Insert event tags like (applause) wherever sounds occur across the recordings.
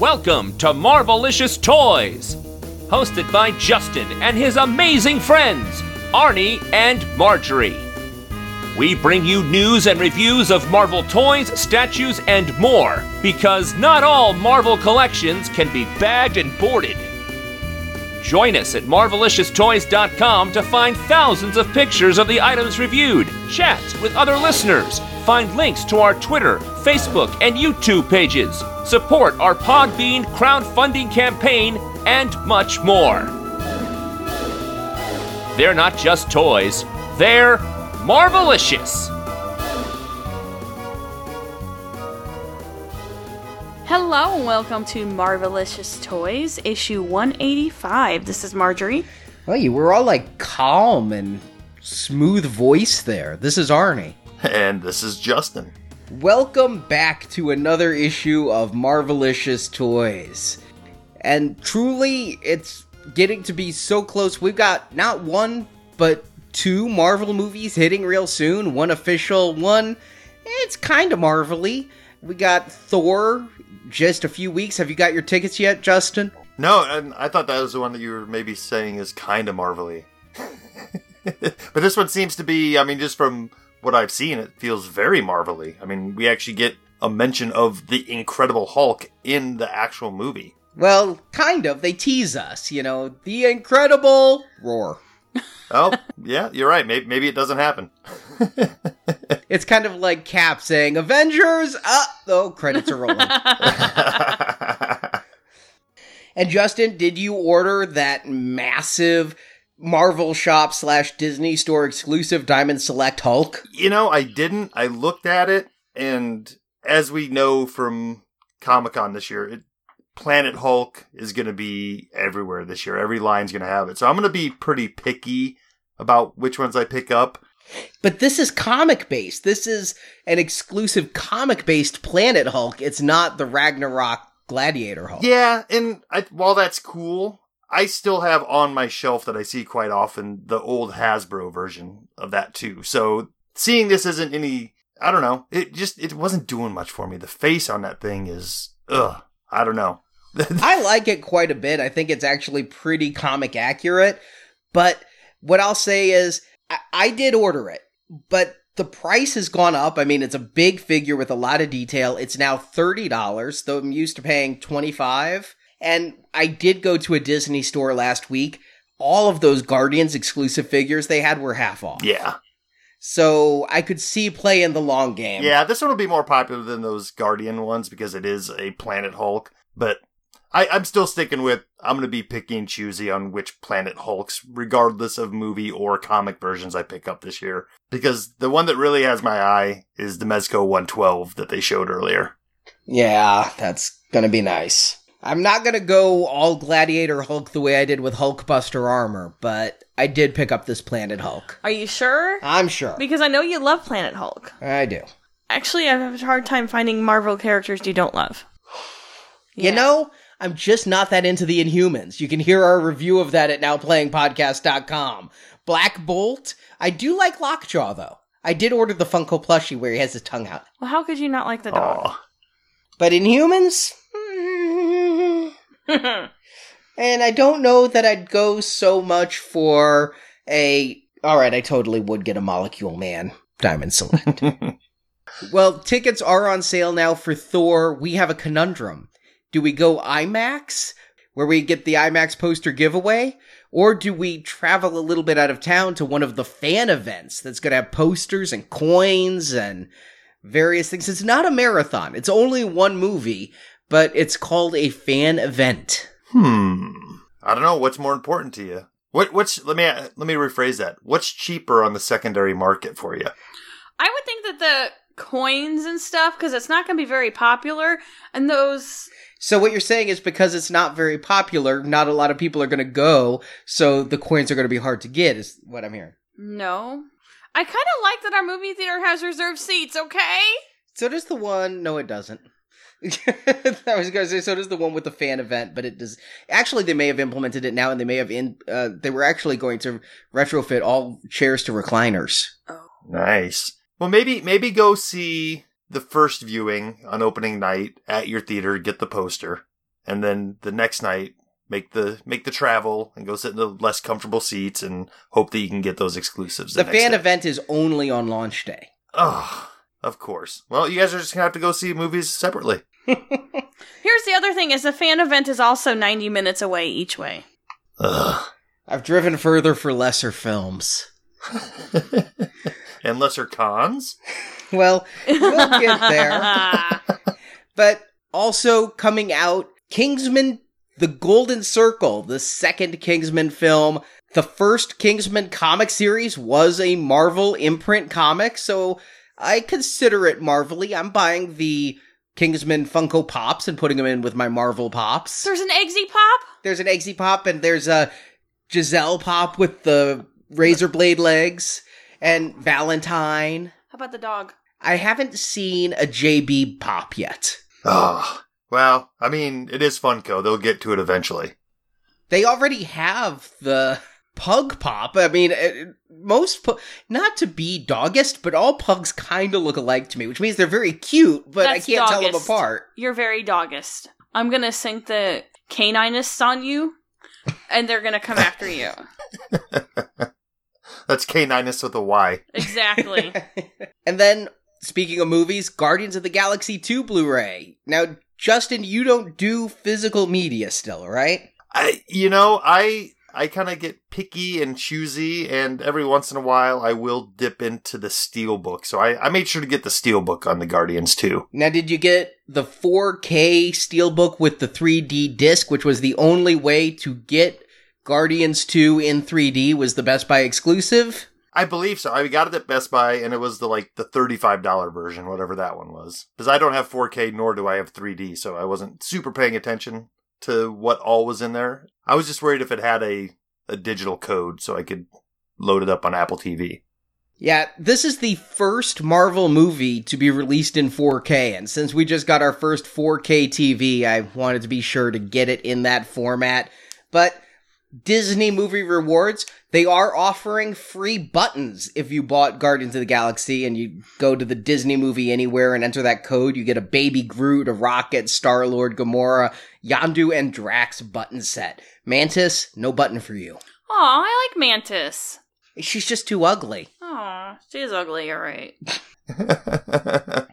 Welcome to Marvelicious Toys, hosted by Justin and his amazing friends, Arnie and Marjorie. We bring you news and reviews of Marvel toys, statues, and more, because not all Marvel collections can be bagged and boarded. Join us at MarveliciousToys.com to find thousands of pictures of the items reviewed, chat with other listeners, find links to our Twitter, Facebook, and YouTube pages, support our Podbean crowdfunding campaign, and much more. They're not just toys, they're Marvelicious! Hello and welcome to Marvelicious Toys, issue 185. This is Marjorie. Well, you were all like calm and smooth voice there. This is Arnie. And this is Justin. Welcome back to another issue of Marvelicious Toys. And truly, it's getting to be so close. We've got not one, but two Marvel movies hitting real soon. One official, one, it's kind of Marvelly. We got Thor just a few weeks. Have you got your tickets yet, Justin? No, and I thought that was the one that you were maybe saying is kind of marvelly. (laughs) but this one seems to be, I mean, just from what I've seen, it feels very marvelly. I mean, we actually get a mention of the Incredible Hulk in the actual movie. Well, kind of. They tease us, you know, the incredible roar. (laughs) Oh, yeah, you're right. Maybe, maybe it doesn't happen. (laughs) It's kind of like Cap saying Avengers. Ah, oh, credits are rolling. (laughs) and Justin, did you order that massive Marvel Shop slash Disney Store exclusive Diamond Select Hulk? you know, I didn't. I looked at it, and as we know from Comic Con this year, it, Planet Hulk is going to be everywhere this year. Every line's going to have it. So I'm going to be pretty picky about which ones I pick up. But this is comic based. This is an exclusive comic based Planet Hulk. It's not the Ragnarok Gladiator Hulk. Yeah, and I, while that's cool, I still have on my shelf that I see quite often the old Hasbro version of that too. So seeing this isn't any, I don't know, it just it wasn't doing much for me. The face on that thing is, ugh, I don't know. (laughs) I like it quite a bit. I think it's actually pretty comic accurate. But what I'll say is, I, I did order it, but the price has gone up. I mean, it's a big figure with a lot of detail. It's now $30, though I'm used to paying 25 And I did go to a Disney store last week. All of those Guardians exclusive figures they had were half off. yeah, So I could see play in the long game. yeah, this one will be more popular than those Guardian ones because it is a Planet Hulk. But I, I'm still sticking with I'm going to be picky and choosy on which Planet Hulks, regardless of movie or comic versions I pick up this year. Because the one that really has my eye is the Mezco 112 that they showed earlier. Yeah, that's gonna be nice. I'm not gonna go all Gladiator Hulk the way I did with Hulkbuster armor, but I did pick up this Planet Hulk. Are you sure? I'm sure. Because I know you love Planet Hulk. I do. Actually, I have a hard time finding Marvel characters you don't love. You know, I'm just not that into the Inhumans. You can hear our review of that at nowplayingpodcast.com. Black Bolt. I do like Lockjaw though. I did order the Funko plushie where he has his tongue out. Well, how could you not like the dog? Aw. But Inhumans? (laughs) and I don't know that I'd go so much for a. Alright, I totally would get a Molecule Man Diamond Select. (laughs) well, tickets are on sale now for Thor. We have a conundrum. Do we go IMAX, where we get the IMAX poster giveaway? Or do we travel a little bit out of town to one of the fan events that's going to have posters and coins and various things? It's not a marathon. It's only one movie, but it's called a fan event. Hmm. I don't know. What's more important to you? What? What's? Let me let me rephrase that. What's cheaper on the secondary market for you? I would think that the coins and stuff, because it's not going to be very popular, and those. So what you're saying is because it's not very popular, not a lot of people are going to go, so the coins are going to be hard to get, is what I'm hearing. No. I kind of like that our movie theater has reserved seats, okay? So does the one. No, it doesn't. (laughs) I was going to say so does the one with the fan event, but it does. Actually, they may have implemented it now, and they may have in. Uh, they were actually going to retrofit all chairs to recliners. Nice. Well, maybe maybe go see the first viewing on opening night at your theater. Get the poster, and then the next night make the make the travel and go sit in the less comfortable seats and hope that you can get those exclusives. The next fan day. event is only on launch day. Oh, of course. Well, you guys are just gonna have to go see movies separately. Here's the other thing: is the fan event is also 90 minutes away each way. Ugh. I've driven further for lesser films. (laughs) and lesser cons. Well, we'll get (laughs) there. But also coming out, Kingsman The Golden Circle, the second Kingsman film. The first Kingsman comic series was a Marvel imprint comic, so I consider it Marvelly. I'm buying the Kingsman Funko Pops and putting them in with my Marvel Pops. There's an Eggsy Pop. There's an Eggsy Pop and there's a Giselle Pop with the razor blade legs and Valentine. How about the dog? I haven't seen a JB Pop yet. Oh, well, I mean, it is Funko. They'll get to it eventually. They already have the pug pop. I mean, uh, most pu- not to be doggist, but all pugs kind of look alike to me, which means they're very cute, but That's I can't tell them apart. You're very doggist. I'm gonna sink the caninists on you, and they're gonna come after you. (laughs) That's K9us with a Y. Exactly. (laughs) and then, speaking of movies, Guardians of the Galaxy 2 Blu-ray. Now, Justin, you don't do physical media still, right? I, you know, I, I kind of get picky and choosy, and every once in a while I will dip into the Steelbook. So I, I made sure to get the Steelbook on the Guardians too. Now, did you get the 4K Steelbook with the 3D disc, which was the only way to get Guardians 2 in 3D was the Best Buy exclusive? I believe so. I got it at Best Buy, and it was the like the thirty-five dollar version, whatever that one was. Because I don't have 4K, nor do I have 3D, so I wasn't super paying attention to what all was in there. I was just worried if it had a a digital code, so I could load it up on Apple TV. Yeah, this is the first Marvel movie to be released in 4K, and since we just got our first 4K TV, I wanted to be sure to get it in that format. But Disney Movie Rewards, they are offering free buttons if you bought Guardians of the Galaxy and you go to the Disney movie anywhere and enter that code. You get a Baby Groot, a Rocket, Star Lord, Gamora, Yondu, and Drax button set. Mantis, no button for you. Aw, I like Mantis. She's just too ugly. Aw, she's ugly, you're right. (laughs) (laughs)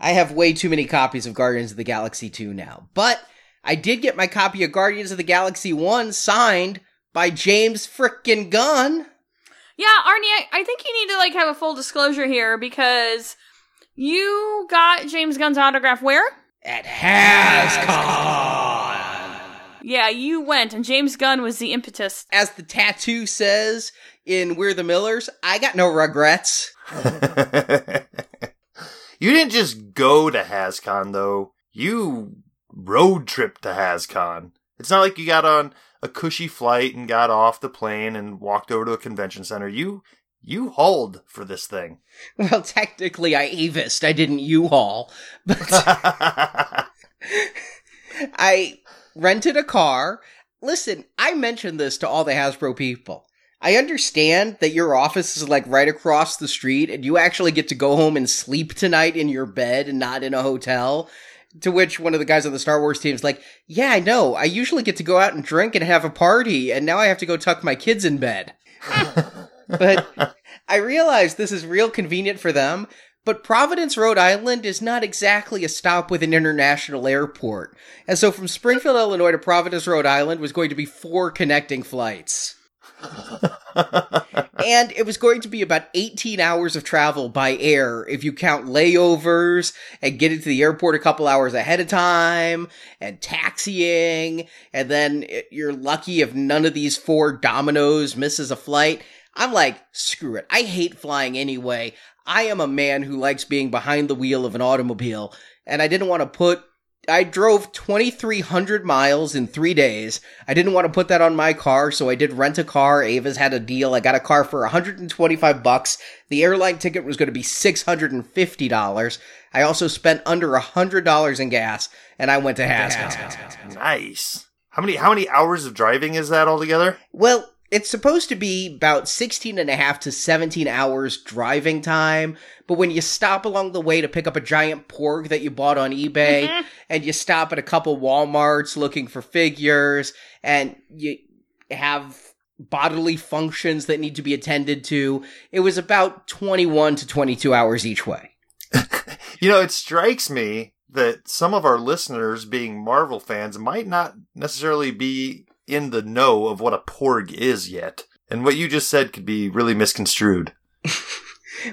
I have way too many copies of Guardians of the Galaxy 2 now. But I did get my copy of Guardians of the Galaxy 1 signed by James frickin' Gunn. Yeah, Arnie, I, I think you need to like have a full disclosure here because you got James Gunn's autograph where? At HasCon. Yeah, you went, and James Gunn was the impetus. As the tattoo says in We're the Millers, I got no regrets. (laughs) you didn't just go to HasCon though. You road trip to HasCon. It's not like you got on a cushy flight and got off the plane and walked over to a convention center. You you hauled for this thing. (laughs) Well, technically, I Avised. I didn't U-Haul. But (laughs) (laughs) I rented a car. Listen, I mentioned this to all the Hasbro people. I understand that your office is like right across the street and you actually get to go home and sleep tonight in your bed and not in a hotel. To which one of the guys on the Star Wars team is like, Yeah, I know. I usually get to go out and drink and have a party, and now I have to go tuck my kids in bed. (laughs) but I realize this is real convenient for them. But Providence, Rhode Island is not exactly a stop with an international airport. And so from Springfield, Illinois to Providence, Rhode Island was going to be four connecting flights. And it was going to be about 18 hours of travel by air if you count layovers and getting to the airport a couple hours ahead of time and taxiing. And then you're lucky if none of these four dominoes misses a flight. I'm like, screw it. I hate flying anyway. I am a man who likes being behind the wheel of an automobile, and I didn't want to put. I drove 2,300 miles in three days. I didn't want to put that on my car, so I did rent a car. Avis had a deal. I got a car for 125 bucks. The airline ticket was going to be $650. I also spent under $100 in gas, and I went to HasCon. nice. How many how many hours of driving is that altogether? Well, it's supposed to be about 16 and a half to 17 hours driving time, but when you stop along the way to pick up a giant porg that you bought on eBay, mm-hmm. and you stop at a couple Walmarts looking for figures, and you have bodily functions that need to be attended to. It was about 21 to 22 hours each way. (laughs) You know, it strikes me that some of our listeners, being Marvel fans, might not necessarily be in the know of what a porg is yet. And what you just said could be really misconstrued. (laughs)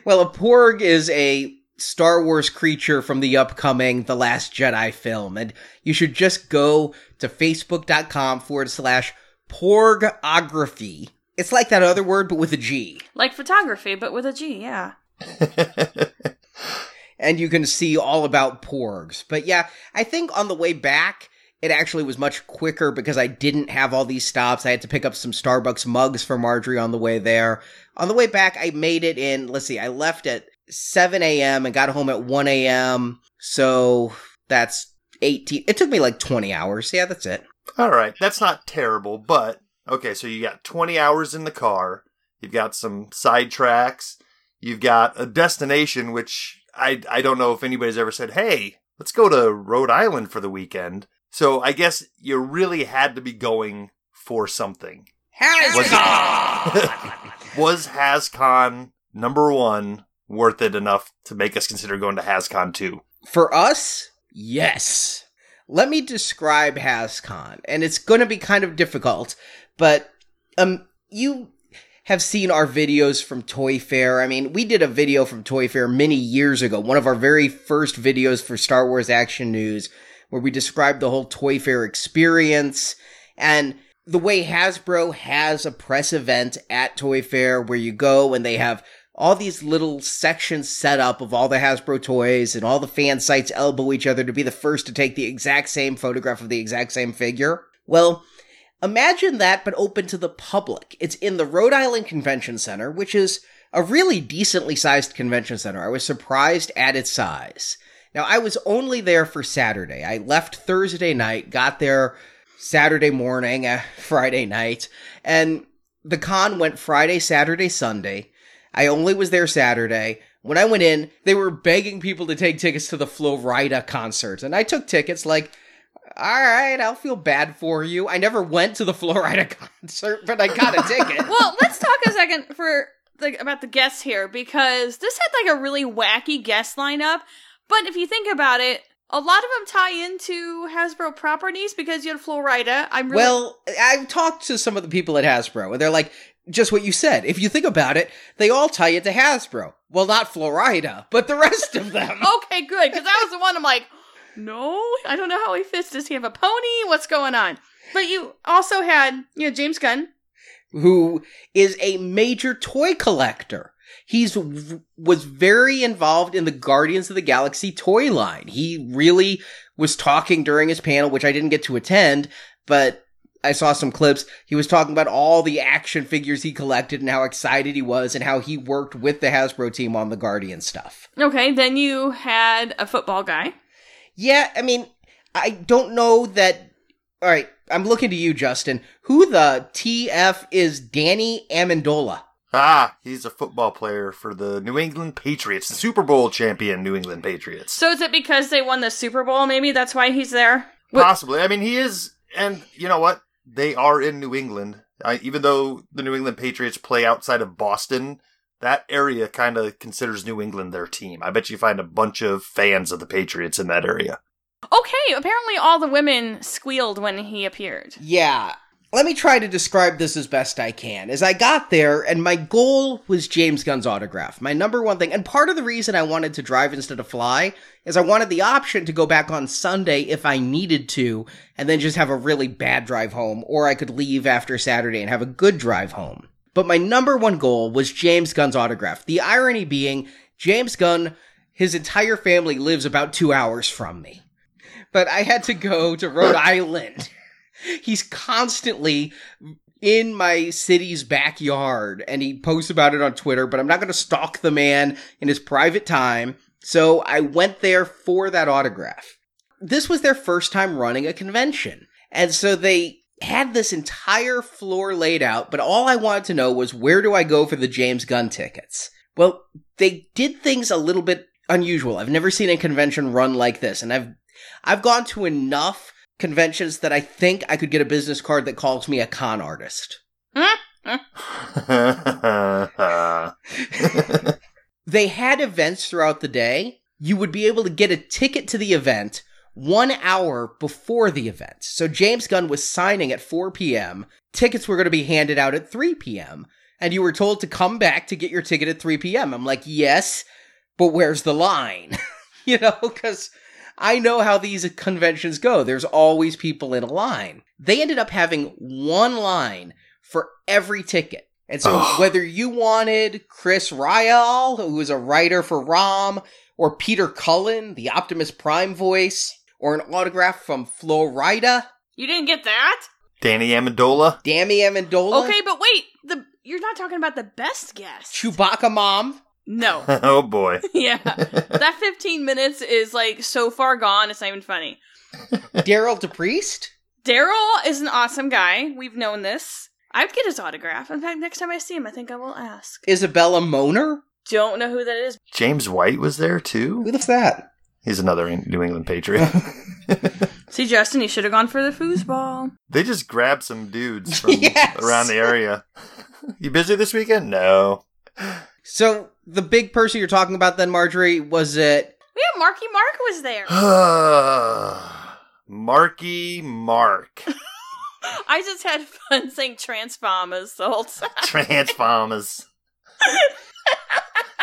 Well, a porg is a Star Wars creature from the upcoming The Last Jedi film, and you should just go to facebook.com forward slash porgography. It's like that other word, but with a G. Like photography, but with a G, yeah. (laughs) and you can see all about porgs. But yeah, I think on the way back, it actually was much quicker because I didn't have all these stops. I had to pick up some Starbucks mugs for Marjorie on the way there. On the way back, I made it in, let's see, I left at 7 a.m. and got home at 1 a.m. So that's 18. It took me like 20 hours. Yeah, that's it. All right, that's not terrible, but okay, so you got 20 hours in the car. You've got some side tracks. You've got a destination, which I I don't know if anybody's ever said, "Hey, let's go to Rhode Island for the weekend." So I guess you really had to be going for something. Was, Hascon! (laughs) was HasCon number one worth it enough to make us consider going to HasCon two? For us, yes. Let me describe HasCon, and it's going to be kind of difficult, but um, you have seen our videos from Toy Fair. I mean, we did a video from Toy Fair many years ago, one of our very first videos for Star Wars Action News, where we described the whole Toy Fair experience and the way Hasbro has a press event at Toy Fair where you go and they have all these little sections set up of all the Hasbro toys and all the fan sites elbow each other to be the first to take the exact same photograph of the exact same figure. Well, imagine that but open to the public. It's in the Rhode Island Convention Center, which is a really decently sized convention center. I was surprised at its size. Now, I was only there for Saturday. I left Thursday night, got there Saturday morning, uh, (laughs) Friday night, and the con went Friday, Saturday, Sunday. I only was there Saturday. When I went in, they were begging people to take tickets to the Flo Rida concert, and I took tickets like, all right, I'll feel bad for you. I never went to the (laughs) Flo Rida concert, but I got a (laughs) ticket. Well, let's talk a second for like about the guests here because this had like a really wacky guest lineup. But if you think about it, a lot of them tie into Hasbro properties because you had Flo Rida. I'm really Well, I've talked to some of the people at Hasbro, and they're like, just what you said. If you think about it, they all tie it to Hasbro. Well, not Flo Rida, but the rest of them. (laughs) okay, good because that was the one I'm like, no, I don't know how he fits. Does he have a pony? What's going on? But you also had you know James Gunn. who is a major toy collector. He's was very involved in the Guardians of the Galaxy toy line. He really was talking during his panel, which I didn't get to attend, but I saw some clips. He was talking about all the action figures he collected and how excited he was and how he worked with the Hasbro team on the Guardian stuff. Okay, then you had a football guy. Yeah, I mean, I don't know that. All right, I'm looking to you, Justin. Who the TF is Danny Amendola? Ah, he's a football player for the New England Patriots, the Super Bowl champion New England Patriots. So is it because they won the Super Bowl? Maybe that's why he's there. What- Possibly. I mean, he is, and you know what? They are in New England. I, even though the New England Patriots play outside of Boston, that area kind of considers New England their team. I bet you find a bunch of fans of the Patriots in that area. Okay, apparently all the women squealed when he appeared. Yeah. Let me try to describe this as best I can. As I got there, and my goal was James Gunn's autograph. My number one thing, and part of the reason I wanted to drive instead of fly, is I wanted the option to go back on Sunday if I needed to, and then just have a really bad drive home, or I could leave after Saturday and have a good drive home. But my number one goal was James Gunn's autograph. The irony being, James Gunn, his entire family lives about two hours from me. But I had to go to Rhode Island. (laughs) He's constantly in my city's backyard and he posts about it on Twitter, but I'm not going to stalk the man in his private time. So I went there for that autograph. This was their first time running a convention. And so they had this entire floor laid out, but all I wanted to know was where do I go for the James Gunn tickets? Well, they did things a little bit unusual. I've never seen a convention run like this, and I've I've gone to enough conventions that I think I could get a business card that calls me a con artist. (laughs) They had events throughout the day. You would be able to get a ticket to the event one hour before the event. So James Gunn was signing at 4 p.m. Tickets were going to be handed out at 3 p.m. And you were told to come back to get your ticket at 3 p.m. I'm like, yes, but where's the line? (laughs) you know, because I know how these conventions go. There's always people in a line. They ended up having one line for every ticket. And so Ugh. whether you wanted Chris Ryall, who was a writer for ROM, or Peter Cullen, the Optimus Prime voice, or an autograph from Flo Rida, You didn't get that? Danny Amendola. Danny Amendola, Okay, but wait, the you're not talking about the best guest. Chewbacca Mom. No. (laughs) oh boy. (laughs) yeah. That 15 minutes is like so far gone, it's not even funny. Derryl DePriest? Daryl is an awesome guy. We've known this. I'd get his autograph. In fact, next time I see him, I think I will ask. Isabella Moner? Don't know who that is. James White was there too. Who the that? He's another New England Patriot. (laughs) See, Justin, you should have gone for the foosball. they just grabbed some dudes from Yes. around the area. you busy this weekend? No. So, the big person you're talking about then, Marjorie, was it Yeah, Marky Mark was there. (sighs) Marky Mark. (laughs) I just had fun saying Transformers the whole time. (laughs) Transformers.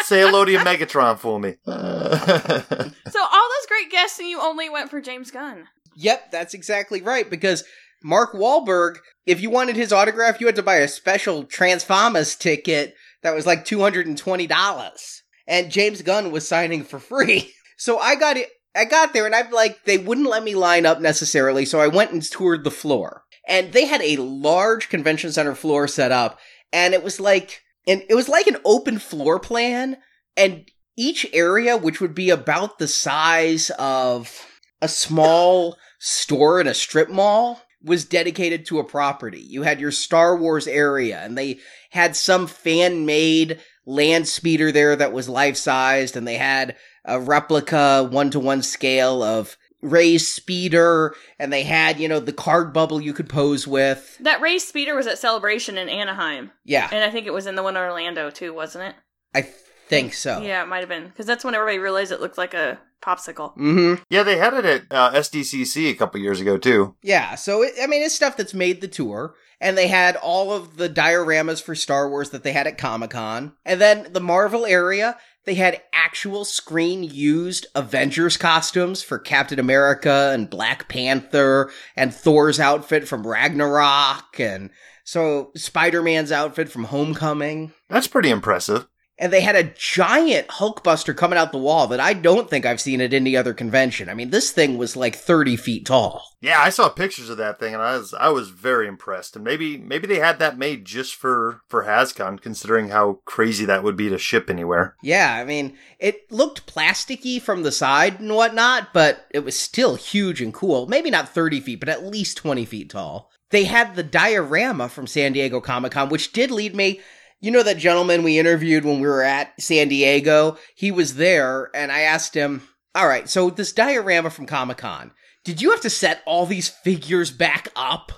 Say hello to your Megatron for me. (laughs) So all those great guests, and you only went for James Gunn. Yep, that's exactly right. Because Mark Wahlberg, if you wanted his autograph, you had to buy a special Transformers ticket that was like $220. And James Gunn was signing for free. (laughs) So I got it. I got there and I'm like, they wouldn't let me line up necessarily. So I went and toured the floor. And they had a large convention center floor set up. And it was like, and it was like an open floor plan. And each area, which would be about the size of a small store in a strip mall was dedicated to a property. You had your Star Wars area and they had some fan made land speeder there that was life sized and they had a replica one to one scale of Rey's speeder and they had, you know, the card bubble you could pose with. That Rey's Speeder was at Celebration in Anaheim, Yeah, and I think it was in the one in Orlando too, wasn't it? I think so. Yeah, it might have been because that's when everybody realized it looked like a popsicle. Mm-hmm. yeah, they had it at uh, SDCC a couple years ago too. Yeah, so it, I mean, it's stuff that's made the tour, and they had all of the dioramas for Star Wars that they had at Comic Con, and then the Marvel area. They had actual screen used Avengers costumes for Captain America and Black Panther and Thor's outfit from Ragnarok and so Spider-Man's outfit from Homecoming. That's pretty impressive. And they had a giant Hulkbuster coming out the wall that I don't think I've seen at any other convention. I mean, this thing was like 30 feet tall. Yeah, I saw pictures of that thing and I was I was very impressed. And maybe maybe they had that made just for for HasCon, considering how crazy that would be to ship anywhere. Yeah, I mean, it looked plasticky from the side and whatnot, but it was still huge and cool. Maybe not 30 feet, but at least 20 feet tall. They had the diorama from San Diego Comic Con, which did lead me. You know that gentleman we interviewed when we were at San Diego? He was there, and I asked him, All right, so this diorama from Comic Con, did you have to set all these figures back up?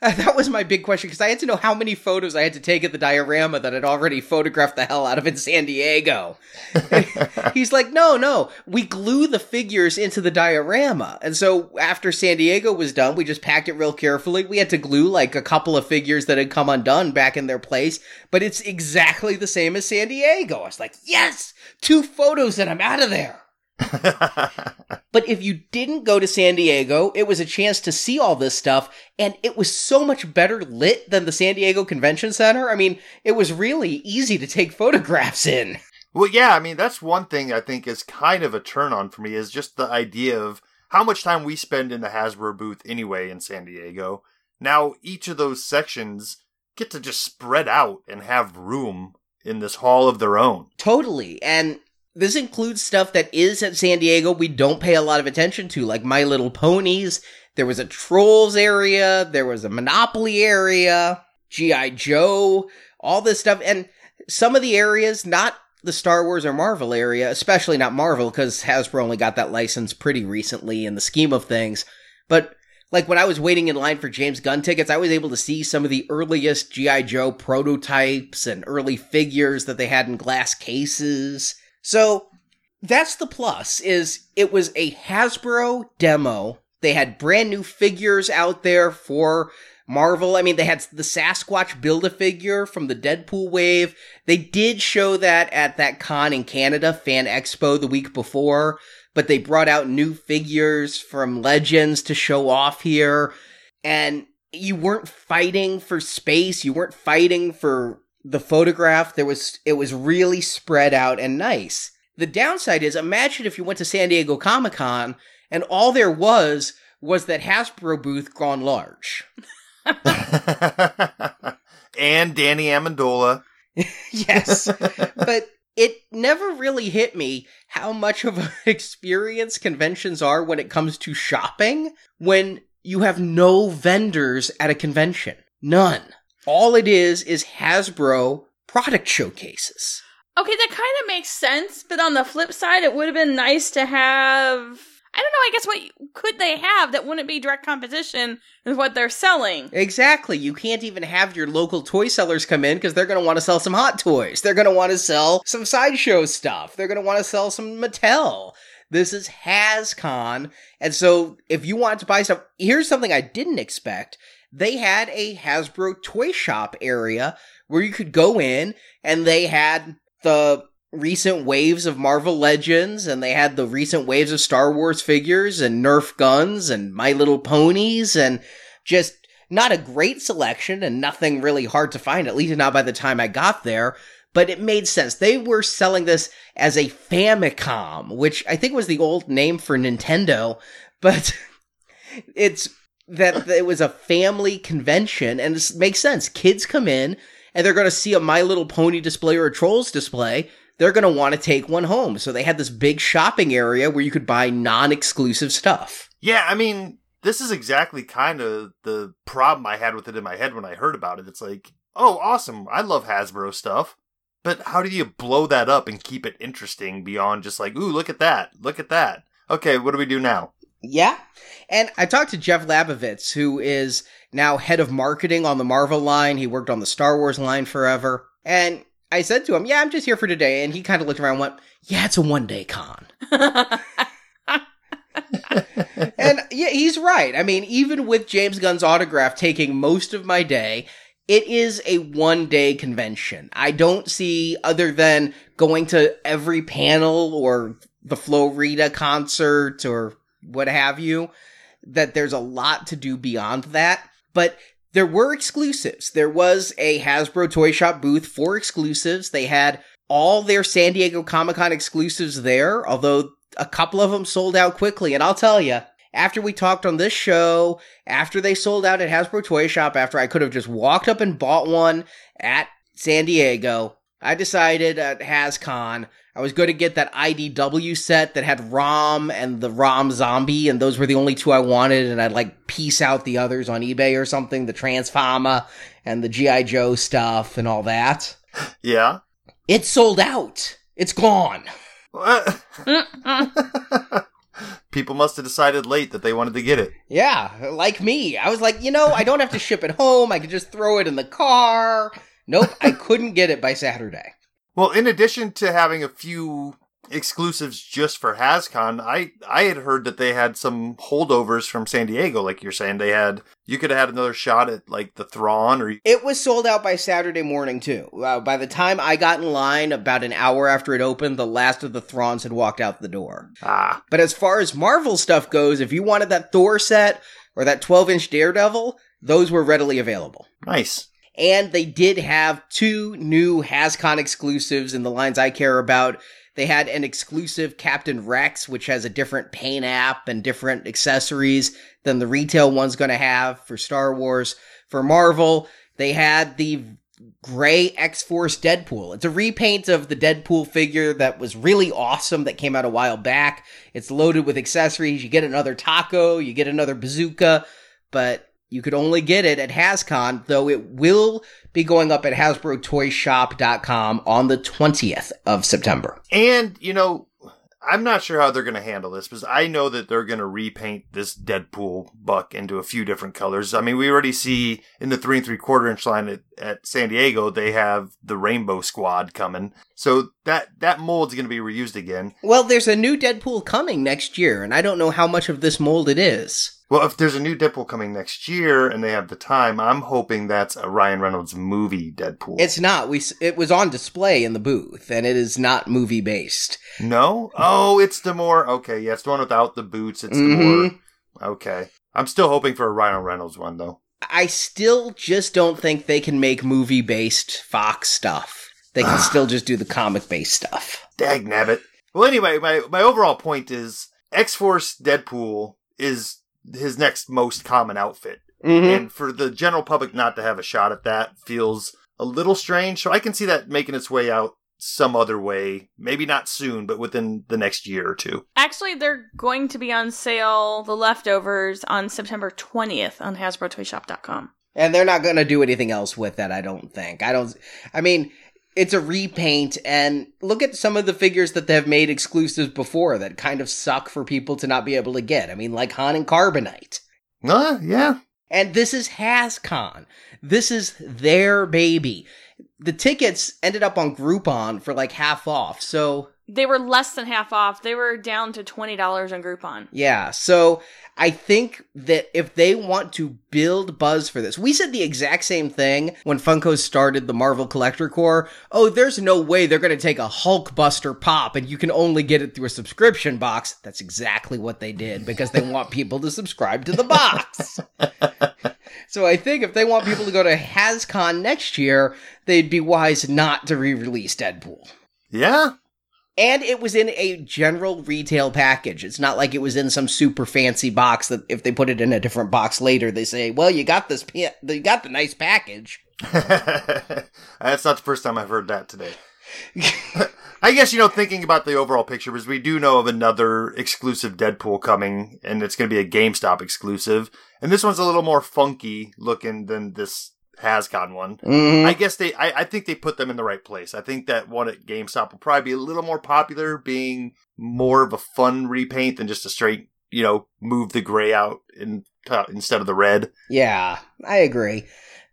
(laughs) That was my big question because I had to know how many photos I had to take of the diorama that I'd already photographed the hell out of in San Diego. (laughs) He's like, no, no, we glue the figures into the diorama. And so after San Diego was done, we just packed it real carefully. We had to glue like a couple of figures that had come undone back in their place, but it's exactly the same as San Diego. I was like, yes, two photos and I'm out of there. (laughs) But if you didn't go to San Diego, it was a chance to see all this stuff, and it was so much better lit than the San Diego Convention Center. I mean, it was really easy to take (laughs) photographs in. Well, yeah, I mean, that's one thing I think is kind of a turn on for me is just the idea of how much time we spend in the Hasbro booth anyway in San Diego. Now, each of those sections get to just spread out and have room in this hall of their own. Totally. And this includes stuff that is at San Diego we don't pay a lot of attention to, like My Little Ponies. There was a Trolls area, there was a Monopoly area, G.I. Joe, all this stuff. And some of the areas, not the Star Wars or Marvel area, especially not Marvel, because Hasbro only got that license pretty recently in the scheme of things. But like when I was waiting in line for James Gunn tickets, I was able to see some of the earliest G.I. Joe prototypes and early figures that they had in glass cases. So that's the plus is it was a Hasbro demo. They had brand new figures out there for Marvel. I mean, they had the Sasquatch build a figure from the Deadpool wave. They did show that at that con in Canada, Fan Expo the week before, but they brought out new figures from Legends to show off here. And you weren't fighting for space. You weren't fighting for the photograph. There was, it was really spread out and nice. The downside is imagine if you went to San Diego Comic Con and all there was was that Hasbro booth gone large. (laughs) and Danny Amendola. (laughs) yes. but it never really hit me how much of an (laughs) experience conventions are when it comes to shopping when you have no vendors at a convention. None. All it is is Hasbro product showcases. Okay, that kind of makes sense, but on the flip side, it would have been nice to have. I don't know. I guess what could they have that wouldn't be direct competition with what they're selling? Exactly. You can't even have your local toy sellers come in because they're going to want to sell some hot toys. They're going to want to sell some sideshow stuff. They're going to want to sell some Mattel. This is HasCon. And so if you want to buy stuff, here's something I didn't expect. They had a Hasbro toy shop area where you could go in and they had the recent waves of Marvel Legends and they had the recent waves of Star Wars figures and Nerf guns and My Little Ponies and just not a great selection and nothing really hard to find, at least not by the time I got there. But it made sense. They were selling this as a Famicom, which I think was the old name for Nintendo, (laughs) but it's that it was a family convention and it makes sense. Kids come in, and they're going to see a My Little Pony display or a Trolls display, they're going to want to take one home. So they had this big shopping area where you could buy non exclusive stuff. Yeah, I mean, this is exactly kind of the problem I had with it in my head when I heard about it. It's like, oh, awesome. I love Hasbro stuff. But how do you blow that up and keep it interesting beyond just like, ooh, look at that. Look at that. Okay, what do we do now? Yeah. And I talked to Jeff Labovitz, who is now head of marketing on the Marvel line. He worked on the Star Wars line forever. And I said to him, Yeah, I'm just here for today. And he kind of looked around and went, Yeah, it's a one day con. (laughs) and yeah, he's right. I mean, even with James Gunn's autograph taking most of my day, it is a one day convention. I don't see, other than going to every panel or the Flo Rida concert or what have you, that there's a lot to do beyond that. But there were exclusives. There was a Hasbro Toy Shop booth for exclusives. They had all their San Diego Comic Con exclusives there, although a couple of them sold out quickly. And I'll tell you, after we talked on this show, after they sold out at Hasbro Toy Shop, after I could have just walked up and bought one at San Diego, I decided at HasCon I was going to get that IDW set that had Rom and the Rom Zombie, and those were the only two I wanted, and I'd like piece out the others on eBay or something, the Transformer and the G.I. Joe stuff and all that. Yeah. It's sold out. It's gone. (laughs) People must have decided late that they wanted to get it. Yeah, like me. I was like, you know, I don't have to ship it home. I could just throw it in the car. Nope, I couldn't get it by Saturday. Well, in addition to having a few exclusives just for HasCon, I I had heard that they had some holdovers from San Diego, like you're saying. They had you could have had another shot at like the Thrawn, or it was sold out by Saturday morning too. Uh, by the time I got in line, about an hour after it opened, the last of the Thrawns had walked out the door. Ah, but as far as Marvel stuff goes, if you wanted that Thor set or that 12 inch Daredevil, those were readily available. Nice. And they did have two new HasCon exclusives in the lines I care about. They had an exclusive Captain Rex, which has a different paint app and different accessories than the retail one's going to have for Star Wars. For Marvel, they had the gray X-Force Deadpool. It's a repaint of the Deadpool figure that was really awesome that came out a while back. It's loaded with accessories. You get another taco, you get another bazooka, but You could only get it at HasCon, though it will be going up at HasbroToyShop.com on the 20th of September. And, you know, I'm not sure how they're going to handle this because I know that they're going to repaint this Deadpool buck into a few different colors. I mean, we already see in the three and three quarter inch line at, at San Diego, they have the Rainbow Squad coming. So that, that mold's going to be reused again. Well, there's a new Deadpool coming next year, and I don't know how much of this mold it is. Well, if there's a new Deadpool coming next year and they have the time, I'm hoping that's a Ryan Reynolds movie Deadpool. It's not. We it was on display in the booth, and it is not movie based. no? Oh, it's the more okay. Yeah, it's the one without the boots. It's the Mhm. more okay. I'm still hoping for a Ryan Reynolds one though. I still just don't think they can make movie based Fox stuff. They can (sighs) still just do the comic based stuff. Dag nabbit. Well, anyway, my my overall point is X Force Deadpool is his next most common outfit, Mm-hmm. and for the general public not to have a shot at that feels a little strange. So I can see that making its way out some other way. Maybe not soon, but within the next year or two. Actually, they're going to be on sale, the leftovers, on September 20th on HasbroToyShop.com. And they're not going to do anything else with that, I don't think. I don't. I mean, it's a repaint, and look at some of the figures that they've made exclusives before that kind of suck for people to not be able to get. I mean, like Han and Carbonite. Uh, yeah. And this is HasCon. This is their baby. The tickets ended up on Groupon for like half off. So, They were less than half off. They were down to $20 on Groupon. yeah. So, I think that if they want to build buzz for this, we said the exact same thing when Funko started the Marvel Collector Corps. Oh, there's no way they're going to take a Hulkbuster pop and you can only get it through a subscription box. That's exactly what they did because they want people to subscribe to the box. (laughs) So I think if they want people to go to HasCon next year, they'd be wise not to re-release Deadpool. Yeah. And it was in a general retail package. It's not like it was in some super fancy box that if they put it in a different box later, they say, "Well, you got this, you got the nice package." (laughs) That's not the first time I've heard that today. (laughs) (laughs) I guess, you know, thinking about the overall picture, because we do know of another exclusive Deadpool coming, and it's going to be a GameStop exclusive. And this one's a little more funky looking than this HasCon one. Mhm. I guess they, I, I think they put them in the right place. I think that one at GameStop will probably be a little more popular, being more of a fun repaint than just a straight, you know, move the gray out in, uh, instead of the red. Yeah, I agree.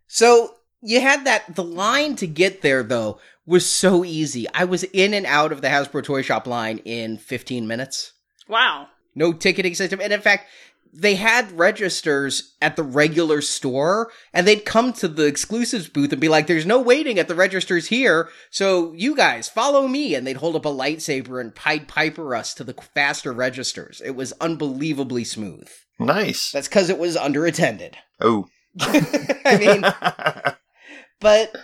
So you had that. The line to get there though was so easy. I was in and out of the Hasbro Toy Shop line in 15 minutes. Wow. no ticketing system. And in fact, they had registers at the regular store and they'd come to the exclusives booth and be like, there's no waiting at the registers here. So you guys follow me. And they'd hold up a lightsaber and Pied Piper us to the faster registers. It was unbelievably smooth. Nice. That's because it was underattended. Oh. (laughs) I mean, (laughs) but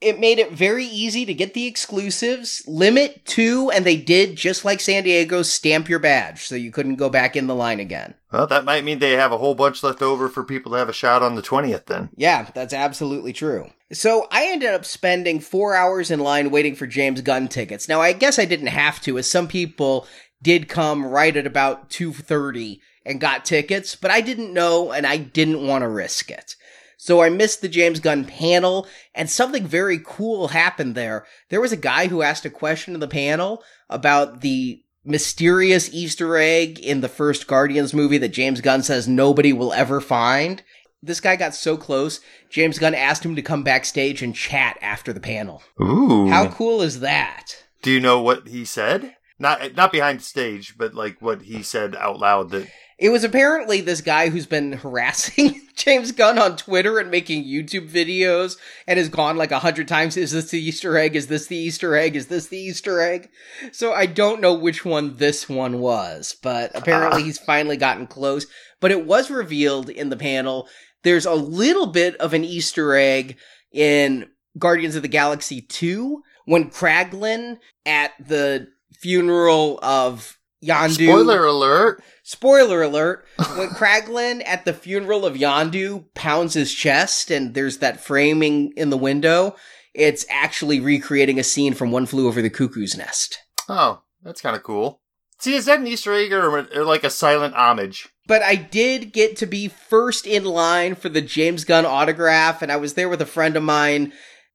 it made it very easy to get the exclusives. Limit two, and they did just like San Diego stamp your badge, so you couldn't go back in the line again. Well, that might mean they have a whole bunch left over for people to have a shot on the 20th then. Yeah, that's absolutely true. So I ended up spending four hours in line waiting for James Gunn tickets. Now I guess I didn't have to, as some people did come right at about two thirty and got tickets, but I didn't know and I didn't want to risk it. So I missed the James Gunn panel, and something very cool happened there. There was a guy who asked a question in the panel about the mysterious Easter egg in the first Guardians movie that James Gunn says nobody will ever find. This guy got so close, James Gunn asked him to come backstage and chat after the panel. Ooh. How cool is that? Do you know what he said? Not not behind stage, but like what he said out loud that It was apparently this guy who's been (laughs) harassing (laughs) James Gunn on Twitter and making YouTube videos and has gone like a hundred times. Is this the Easter egg? Is this the Easter egg? Is this the Easter egg? So I don't know which one this one was, but apparently Ah. he's finally gotten close. But it was revealed in the panel. There's a little bit of an Easter egg in Guardians of the Galaxy 2 when Kraglin at the funeral of Yondu. spoiler alert. Spoiler alert, when (laughs) Kraglin at the funeral of Yondu pounds his chest and there's that framing in the window, it's actually recreating a scene from One Flew Over the Cuckoo's Nest. Oh, that's kind of cool. See, is that an Easter egg or, or like a silent homage? but I did get to be first in line for the James Gunn autograph, and I was there with a friend of mine,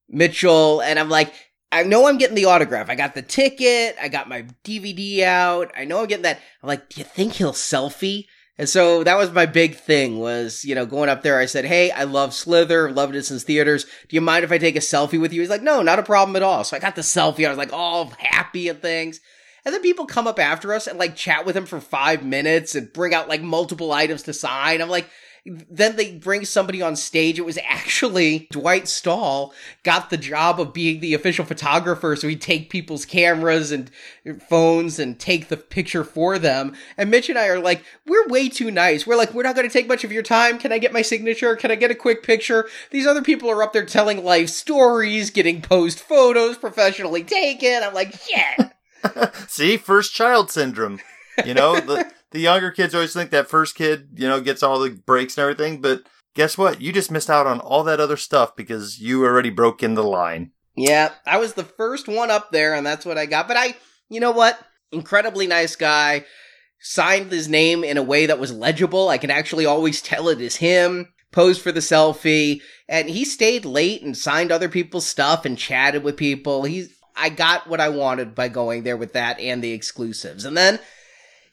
Mitchell, and I'm like, I know I'm getting the autograph. I got the ticket. I got my DVD out. I know I'm getting that. I'm like, do you think he'll selfie? And so that was my big thing was, you know, going up there. I said, Hey, I love Slither, loved it since theaters. Do you mind if I take a selfie with you? He's like, no, not a problem at all. So I got the selfie. I was like, all happy and things. And then people come up after us and like chat with him for five minutes and bring out like multiple items to sign. I'm like, then they bring somebody on stage. It was actually Dwight Stahl got the job of being the official photographer. So he'd take people's cameras and phones and take the picture for them. And Mitch and I are like, we're way too nice. We're like, we're not going to take much of your time. Can I get my signature? Can I get a quick picture? These other people are up there telling life stories, getting posed photos professionally taken. I'm like, yeah. (laughs) See, first child syndrome. You know, the the younger kids always think that first kid, you know, gets all the breaks and everything, but guess what? You just missed out on all that other stuff because you already broke in the line. Yeah, I was the first one up there, and that's what I got. But I, you know what? Incredibly nice guy. Signed his name in a way that was legible. I can actually always tell it is him. Posed for the selfie, and he stayed late and signed other people's stuff and chatted with people. He's, I got what I wanted by going there with that and the exclusives. And then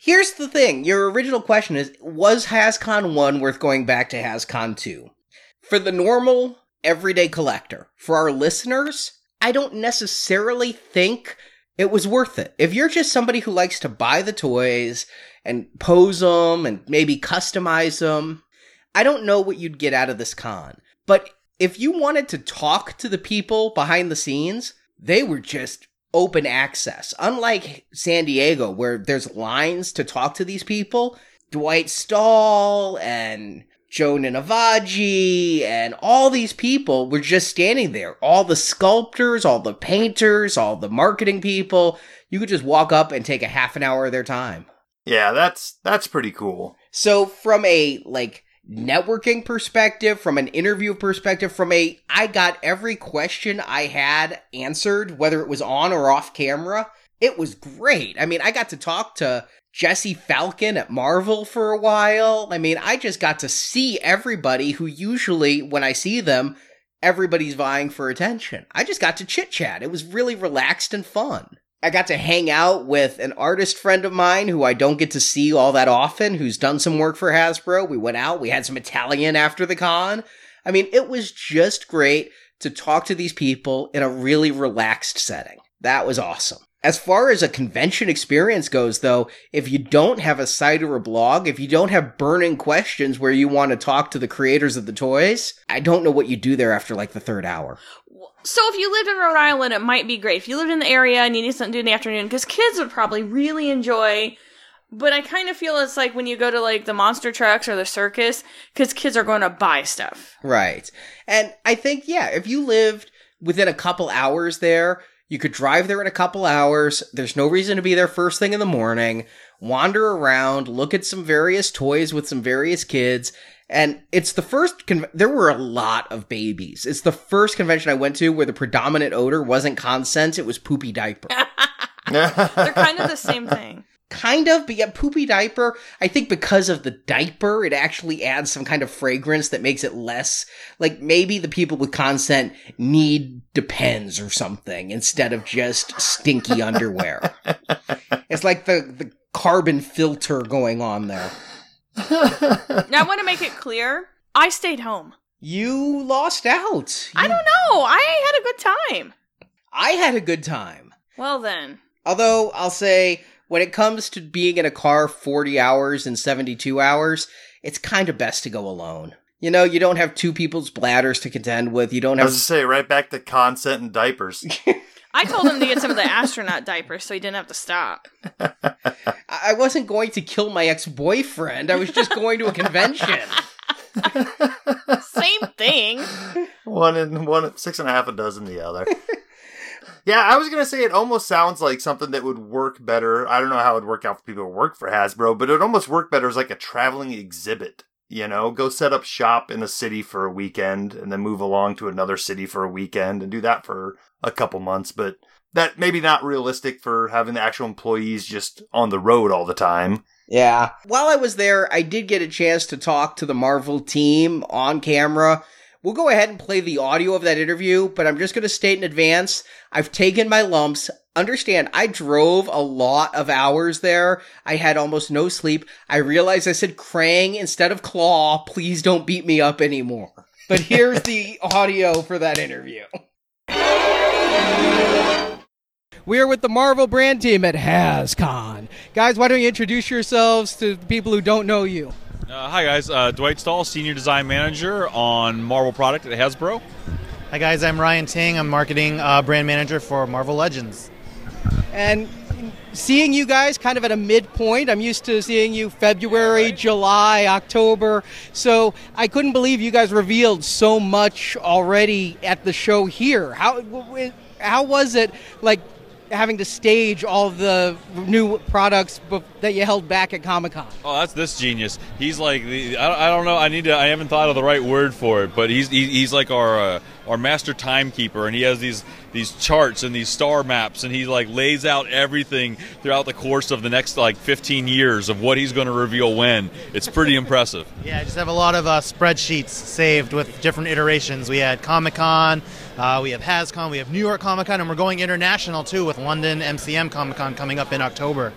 Here's the thing. Your original question is, was HasCon 1 worth going back to HasCon 2? For the normal, everyday collector, for our listeners, I don't necessarily think it was worth it. If you're just somebody who likes to buy the toys and pose them and maybe customize them, I don't know what you'd get out of this con. But if you wanted to talk to the people behind the scenes, they were just open access. Unlike San Diego, where there's lines to talk to these people, Dwight Stahl and Joe Ninivaggi and all these people were just standing there. All the sculptors, all the painters, all the marketing people. You could just walk up and take a half an hour of their time. Yeah, that's that's pretty cool. So from a like networking perspective, from an interview perspective, from a I got every question I had answered, whether it was on or off camera. It was great. I mean, I got to talk to Jesse Falcon at Marvel for a while. I mean, I just got to see everybody who usually, when I see them, everybody's vying for attention. I just got to chit chat. It was really relaxed and fun. I got to hang out with an artist friend of mine who I don't get to see all that often, who's done some work for Hasbro. We went out, we had some Italian after the con. I mean, it was just great to talk to these people in a really relaxed setting. That was awesome. As far as a convention experience goes, though, if you don't have a site or a blog, if you don't have burning questions where you want to talk to the creators of the toys, I don't know what you do there after like the third hour. So if you lived in Rhode Island, it might be great. If you lived in the area and you need something to do in the afternoon, because kids would probably really enjoy. But I kind of feel it's like when you go to like the monster trucks or the circus, because kids are going to buy stuff. Right. And I think, yeah, if you lived within a couple hours there, you could drive there in a couple hours. There's no reason to be there first thing in the morning. Wander around, look at some various toys with some various kids, and it's the first, con- there were a lot of babies. It's the first convention I went to where the predominant odor wasn't consent, it was poopy diaper. (laughs) They're kind of the same thing. Kind of, but yeah, poopy diaper. I think because of the diaper, it actually adds some kind of fragrance that makes it less like maybe the people with consent need Depends or something instead of just stinky underwear. (laughs) It's like the, the carbon filter going on there. Now I want to make it clear. I stayed home. You lost out. I don't know. I had a good time. I had a good time. Well then. Although I'll say, when it comes to being in a car 40 hours and 72 hours, it's kind of best to go alone. You know, you don't have two people's bladders to contend with. You don't I have. was to say, right back to consent and diapers. (laughs) I told him to get some of the astronaut diapers so he didn't have to stop. (laughs) I I wasn't going to kill my ex boyfriend. I was just going to a convention. Same thing. one and one, six and a half a dozen the other. yeah, I was gonna say it almost sounds like something that would work better. I don't know how it would work out for people who work for Hasbro, but it would almost work better as like a traveling exhibit. You know, go set up shop in a city for a weekend and then move along to another city for a weekend and do that for a couple months. But that maybe not realistic for having the actual employees just on the road all the time. Yeah. While I was there, I did get a chance to talk to the Marvel team on camera. We'll go ahead and play the audio of that interview, but I'm just going to state in advance I've taken my lumps. Understand, I drove a lot of hours there. I had almost no sleep. I realized I said Krang instead of Klaw. Please don't beat me up anymore. But here's (laughs) the audio for that interview. We are with the Marvel brand team at HasCon. Guys, why don't you introduce yourselves to people who don't know you? Uh, hi, guys. Uh, Dwight Stahl, Senior Design Manager on Marvel Product at Hasbro. Hi, guys. I'm Ryan Ting. I'm Marketing uh, Brand Manager for Marvel Legends. And seeing you guys kind of at a midpoint, I'm used to seeing you February, July, October. So I couldn't believe you guys revealed so much already at the show here. How how was it like having to stage all the new products that you held back at Comic Con. Oh, that's this genius. He's like the, I, don't know. I need to. I haven't thought of the right word for it, but he's he's like our uh, our master timekeeper, and he has these these charts and these star maps, and he like lays out everything throughout the course of the next like 15 years of what he's going to reveal when. It's pretty (laughs) impressive. Yeah, I just have a lot of uh, spreadsheets saved with different iterations. We had Comic Con, uh, we have HasCon, we have New York Comic Con, and we're going international too with London MCM Comic Con coming up in October.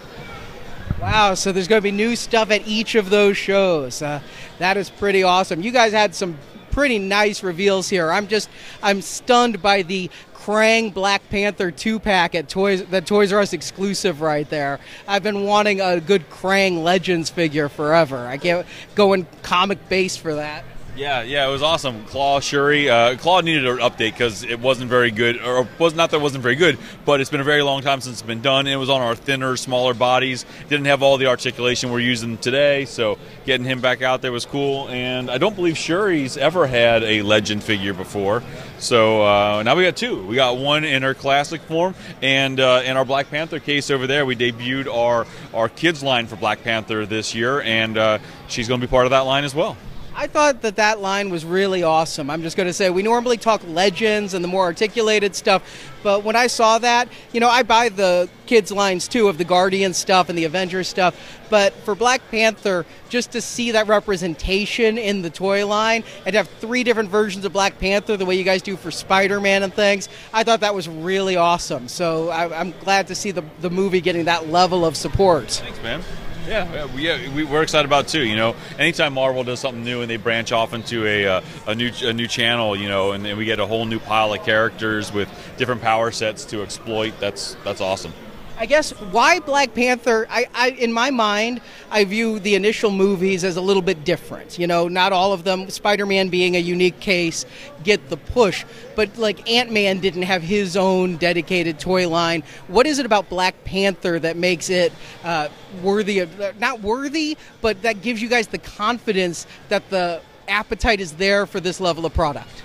Wow, so there's going to be new stuff at each of those shows. Uh, that is pretty awesome. You guys had some pretty nice reveals here. I'm just I'm stunned by the Krang Black Panther two pack at Toys the Toys R Us exclusive right there. I've been wanting a good Krang Legends figure forever. I can't go in comic base for that. Yeah, yeah, it was awesome. Klaw Shuri. Uh, Klaw needed an update because it wasn't very good, or was not that it wasn't very good, but it's been a very long time since it's been done. It was on our thinner, smaller bodies. Didn't have all the articulation we're using today, so getting him back out there was cool. And I don't believe Shuri's ever had a legend figure before, so uh, now we got two. We got one in her classic form, and uh, in our Black Panther case over there, we debuted our our kids line for Black Panther this year, and uh, she's going to be part of that line as well. I thought that that line was really awesome. I'm just going to say we normally talk legends and the more articulated stuff, but when I saw that, you know, I buy the kids lines too of the Guardian stuff and the Avengers stuff, but for Black Panther, just to see that representation in the toy line and to have three different versions of Black Panther the way you guys do for Spider-Man and things, I thought that was really awesome. So I, am glad to see the the movie getting that level of support. Thanks, man. Yeah, yeah, we, are excited about too. You know, anytime Marvel does something new and they branch off into a uh, a new a new channel, you know, and, and we get a whole new pile of characters with different power sets to exploit. That's that's awesome. I guess why Black Panther? I, I, in my mind, I view the initial movies as a little bit different. You know, not all of them. Spider-Man being a unique case, get the push, but like Ant-Man didn't have his own dedicated toy line. What is it about Black Panther that makes it uh, worthy of not worthy, but that gives you guys the confidence that the appetite is there for this level of product?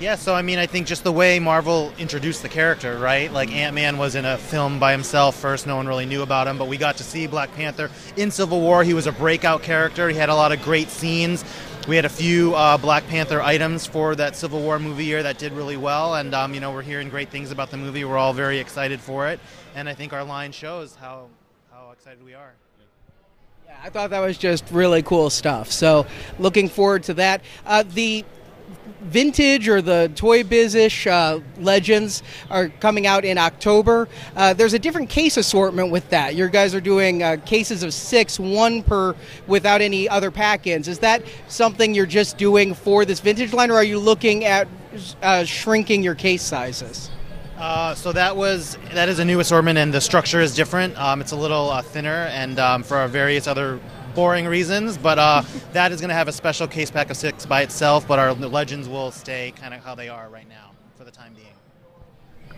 Yeah, so I mean, I think just the way Marvel introduced the character, right? Like Ant Man was in a film by himself first, no one really knew about him, but we got to see Black Panther in Civil War. He was a breakout character, he had a lot of great scenes. We had a few uh, Black Panther items for that Civil War movie year that did really well, and um, you know we're hearing great things about the movie. We're all very excited for it, and I think our line shows how how excited we are. Yeah, I thought that was just really cool stuff. So, looking forward to that. Uh, the vintage or the toy bizish uh, legends are coming out in October. Uh, there's a different case assortment with that. Your guys are doing uh, cases of six, one per, without any other pack-ins. Is that something you're just doing for this vintage line, or are you looking at uh, shrinking your case sizes? Uh, so that was that is a new assortment, and the structure is different. Um, it's a little uh, thinner, and um, for our various other boring reasons, but uh, that is going to have a special case pack of six by itself. But our legends will stay kind of how they are right now for the time being.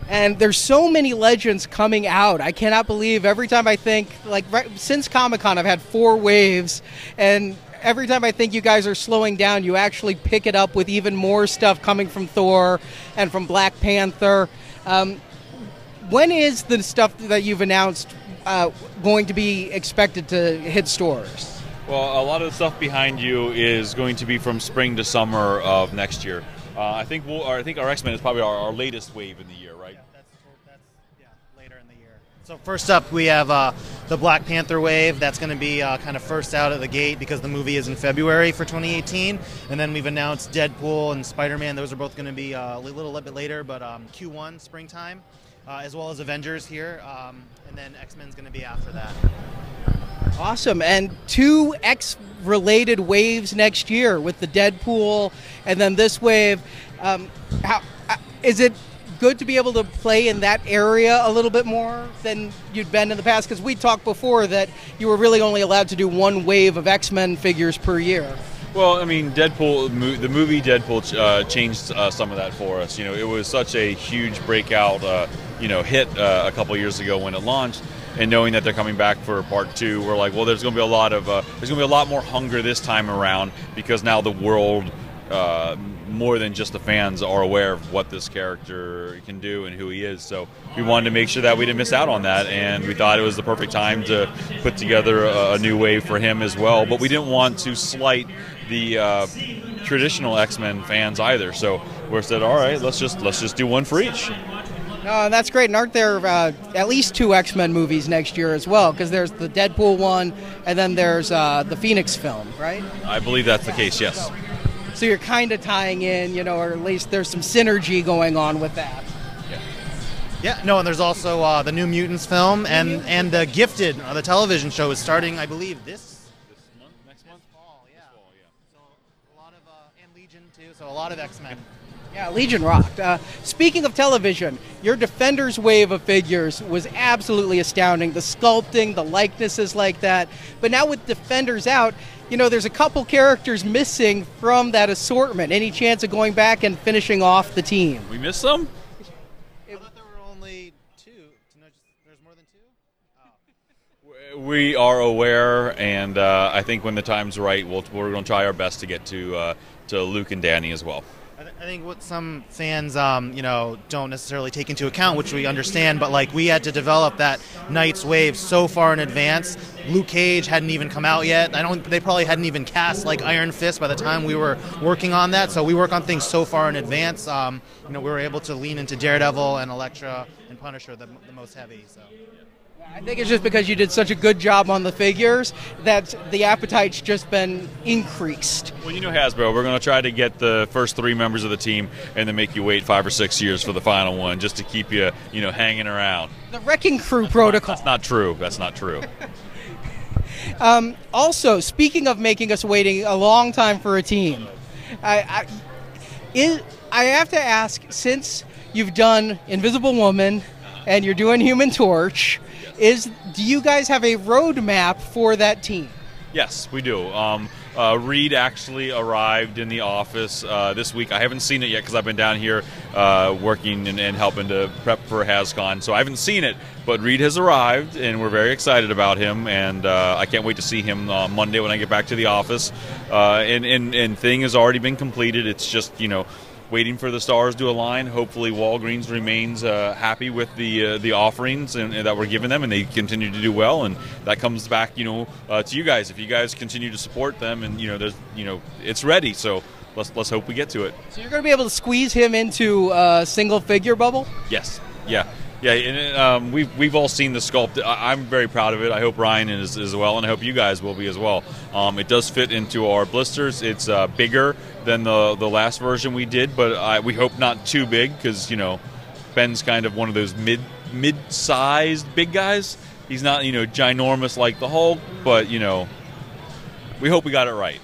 And there's so many legends coming out. I cannot believe every time I think like right, since Comic Con, I've had four waves, and every time I think you guys are slowing down, you actually pick it up with even more stuff coming from Thor and from Black Panther. Um, when is the stuff that you've announced uh, going to be expected to hit stores? Well, a lot of the stuff behind you is going to be from spring to summer of next year. Uh, I think we'll, I think our X Men is probably our, our, latest wave in the year, right? Yeah, that's, that's yeah, later in the year. So first up, we have uh, the Black Panther wave. That's going to be uh, kind of first out of the gate because the movie is in February for 2018, and then we've announced Deadpool and Spider-Man. Those are both going to be uh, a little bit later, but um, Q1 springtime, uh, as well as Avengers here, um, and then X-Men's going to be after that. Awesome. And two X related waves next year with the Deadpool and then this wave. Um, how, uh, is it good to be able to play in that area a little bit more than you'd been in the past? Because we talked before that you were really only allowed to do one wave of X Men figures per year. Well, I mean, Deadpool, the movie Deadpool uh, changed uh, some of that for us. You know, it was such a huge breakout, uh, you know, hit uh, a couple years ago when it launched. And knowing that they're coming back for part two, we're like, well, there's going to be a lot of, uh, there's going to be a lot more hunger this time around because now the world, uh, more than just the fans, are aware of what this character can do and who he is. So we wanted to make sure that we didn't miss out on that, and we thought it was the perfect time to put together a, a new wave for him as well. But we didn't want to slight the uh, traditional X-Men fans either. So we said, all right, let's just let's just do one for each. No, that's great. And aren't there uh, at least two X Men movies next year as well? Because there's the Deadpool one, and then there's uh, the Phoenix film, right? I believe that's the case. Yes. So you're kind of tying in, you know, or at least there's some synergy going on with that. Yeah, no, and there's also uh, the New Mutants film and and the Gifted, uh, the television show, is starting, I believe, this So a lot of X Men. Yeah, Legion rocked. Uh, speaking of television, your Defenders wave of figures was absolutely astounding. The sculpting, the likenesses like that. But now with Defenders out, you know, there's a couple characters missing from that assortment. Any chance of going back and finishing off the team? We missed them? I thought there were only two. No, just, there's more than two. We are aware, and uh, I think when the time's right, we'll, we're going to try our best to get to uh, to Luke and Danny as well. I, th- I think what some fans, um, you know, don't necessarily take into account, which we understand, but like we had to develop that Knights wave so far in advance. Luke Cage hadn't even come out yet. I don't. They probably hadn't even cast like Iron Fist by the time we were working on that. So we work on things so far in advance. Um, you know, we were able to lean into Daredevil and Elektra and Punisher, the, the most heavy. So. I think it's just because you did such a good job on the figures that the appetite's just been increased. Well, you know Hasbro, we're going to try to get the first three members of the team, and then make you wait five or six years for the final one, just to keep you, you know, hanging around. The Wrecking Crew protocol. That's not true. That's not true. (laughs) Um, also, speaking of making us waiting a long time for a team, I, I, is, I have to ask since you've done Invisible Woman and you're doing Human Torch, is do you guys have a roadmap for that team? Yes, we do. Um, uh, Reed actually arrived in the office uh, this week. I haven't seen it yet because I've been down here uh, working and, and helping to prep for HasCon, so I haven't seen it. But Reed has arrived, and we're very excited about him, and uh, I can't wait to see him uh, Monday when I get back to the office. Uh, and, and and thing has already been completed. It's just you know waiting for the stars to align. Hopefully, Walgreens remains uh, happy with the uh, the offerings and, and that we're giving them, and they continue to do well. And that comes back, you know, uh, to you guys. If you guys continue to support them, and you know, there's, you know, it's ready. So let's let's hope we get to it. So you're going to be able to squeeze him into a single figure bubble? Yes. Yeah. Yeah, and um, we've, we've all seen the sculpt. I- I'm very proud of it. I hope Ryan is as well, and I hope you guys will be as well. Um, it does fit into our blisters. It's uh, bigger than the the last version we did, but I, we hope not too big because you know Ben's kind of one of those mid mid sized big guys. He's not you know ginormous like the Hulk, but you know we hope we got it right.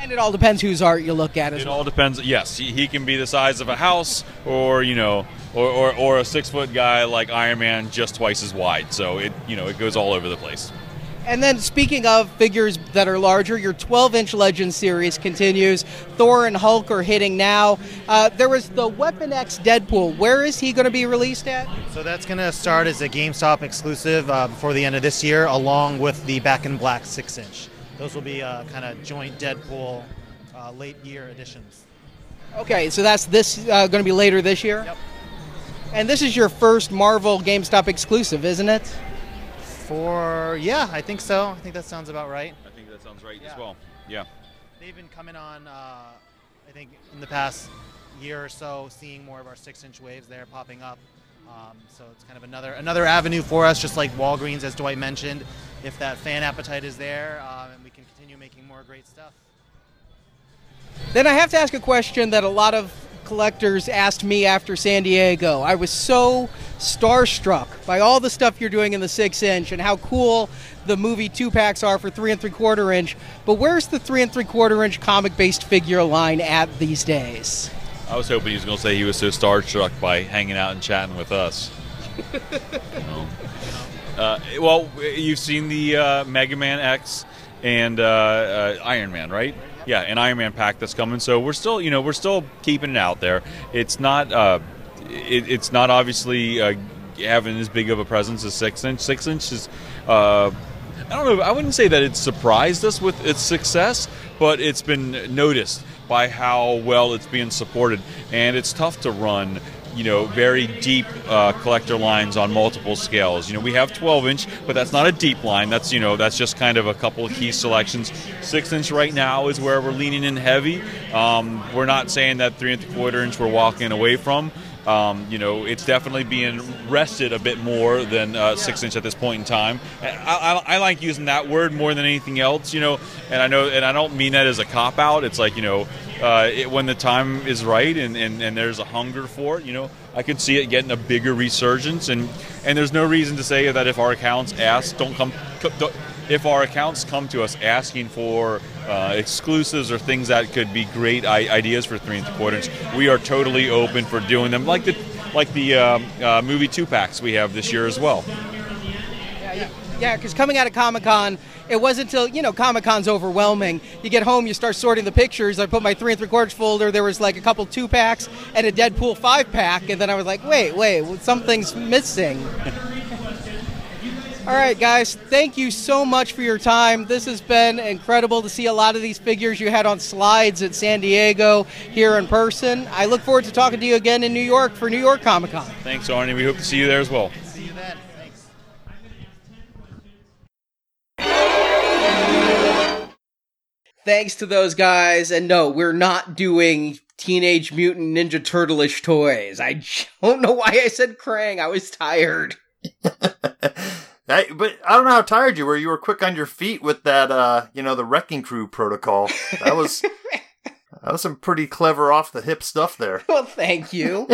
And it all depends whose art you look at as It well. all depends. Yes, he, he can be the size of a house, or you know, or, or, or a six foot guy like Iron Man, just twice as wide. So it you know it goes all over the place. And then, speaking of figures that are larger, your 12 inch Legend series continues. Thor and Hulk are hitting now. Uh, there was the Weapon X Deadpool. Where is he going to be released at? So that's going to start as a GameStop exclusive uh, before the end of this year, along with the Back in Black six inch. Those will be uh, kind of joint Deadpool uh, late year editions. Okay, so that's this uh, going to be later this year? Yep. And this is your first Marvel GameStop exclusive, isn't it? For yeah, I think so. I think that sounds about right. I think that sounds right Yeah. as well. Yeah. They've been coming on. Uh, I think in the past year or so, seeing more of our six inch waves there popping up. Um, so it's kind of another another avenue for us, just like Walgreens, as Dwight mentioned. If that fan appetite is there, um, and we can continue making more great stuff. Then I have to ask a question that a lot of collectors asked me after San Diego. I was so starstruck by all the stuff you're doing in the six inch and how cool the movie two packs are for three and three quarter inch. But where's the three and three quarter inch comic based figure line at these days? I was hoping he was going to say he was so starstruck by hanging out and chatting with us. You (laughs) know. uh, well, you've seen the uh, Mega Man X and uh, uh, Iron Man, right? Yeah, an Iron Man pack that's coming. So we're still, you know, we're still keeping it out there. It's not, uh, it, it's not obviously uh, having as big of a presence as six inch. Six inch is. Uh, I don't know. I wouldn't say that it surprised us with its success, but it's been noticed by how well it's being supported, and it's tough to run. You know, very deep uh, collector lines on multiple scales. You know, we have 12 inch, but that's not a deep line. That's you know, that's just kind of a couple of key selections. Six inch right now is where we're leaning in heavy. Um, we're not saying that three and three quarter inch we're walking away from. Um, you know, it's definitely being rested a bit more than uh, six inch at this point in time. I, I, I, like using that word more than anything else, you know. And I know, and I don't mean that as a cop out. It's like you know, uh, it, when the time is right and, and, and there's a hunger for it, you know, I could see it getting a bigger resurgence. And and there's no reason to say that if our accounts ask, don't come. Don't, if our accounts come to us asking for uh, exclusives or things that could be great I- ideas for three and three quarters, we are totally open for doing them. Like the like the um, uh, movie two packs we have this year as well. Yeah, because coming out of Comic Con, it wasn't until you know Comic Con's overwhelming. You get home, you start sorting the pictures. I put my three and three quarters folder. There was like a couple two packs and a Deadpool five pack, and then I was like, wait, wait, something's missing. (laughs) All right, guys, thank you so much for your time. This has been incredible to see a lot of these figures you had on slides at San Diego here in person. I look forward to talking to you again in New York for New York Comic Con. Thanks, Arnie. We hope to see you there as well. See you then. Thanks. Thanks to those guys, and no, we're not doing Teenage Mutant Ninja Turtle-ish toys. I (laughs) don't know why I said Krang. I was tired. (laughs) Hey, but I don't know how tired you were. You were quick on your feet with that, uh, you know, the wrecking crew protocol. That was (laughs) that was some pretty clever off the hip stuff there. (laughs) Well, thank you.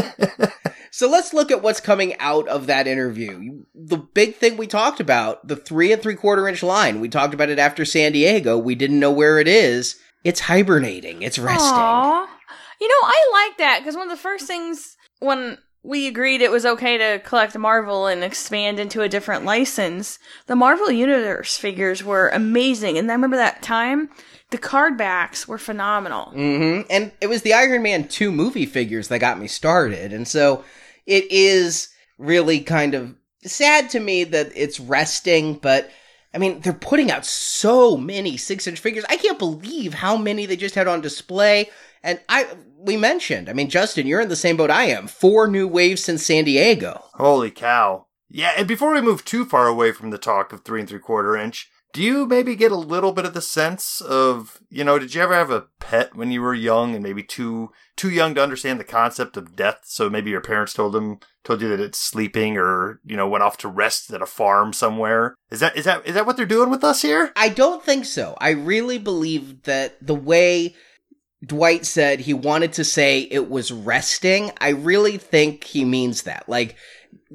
(laughs) so let's look at what's coming out of that interview. The big thing we talked about, the three and three quarter inch line. We talked about it after San Diego. We didn't know where it is. It's hibernating. It's resting. Aw. You know, I like that because one of the first things when we agreed it was okay to collect Marvel and expand into a different license, the Marvel Universe figures were amazing. And I remember that time, the card backs were phenomenal. hmm And it was the Iron Man 2 movie figures that got me started. And so it is really kind of sad to me that it's resting, but I mean, they're putting out so many six inch figures. I can't believe how many they just had on display. And I, we mentioned, I mean, Justin, you're in the same boat I am. Four new waves since San Diego. Holy cow. Yeah, and before we move too far away from the talk of three and three quarter inch, do you maybe get a little bit of the sense of, you know, did you ever have a pet when you were young and maybe too too young to understand the concept of death? So maybe your parents told them told you that it's sleeping or, you know, went off to rest at a farm somewhere. Is that is that is that what they're doing with us here? I don't think so. I really believe that the way Dwight said he wanted to say it was resting, I really think he means that. Like,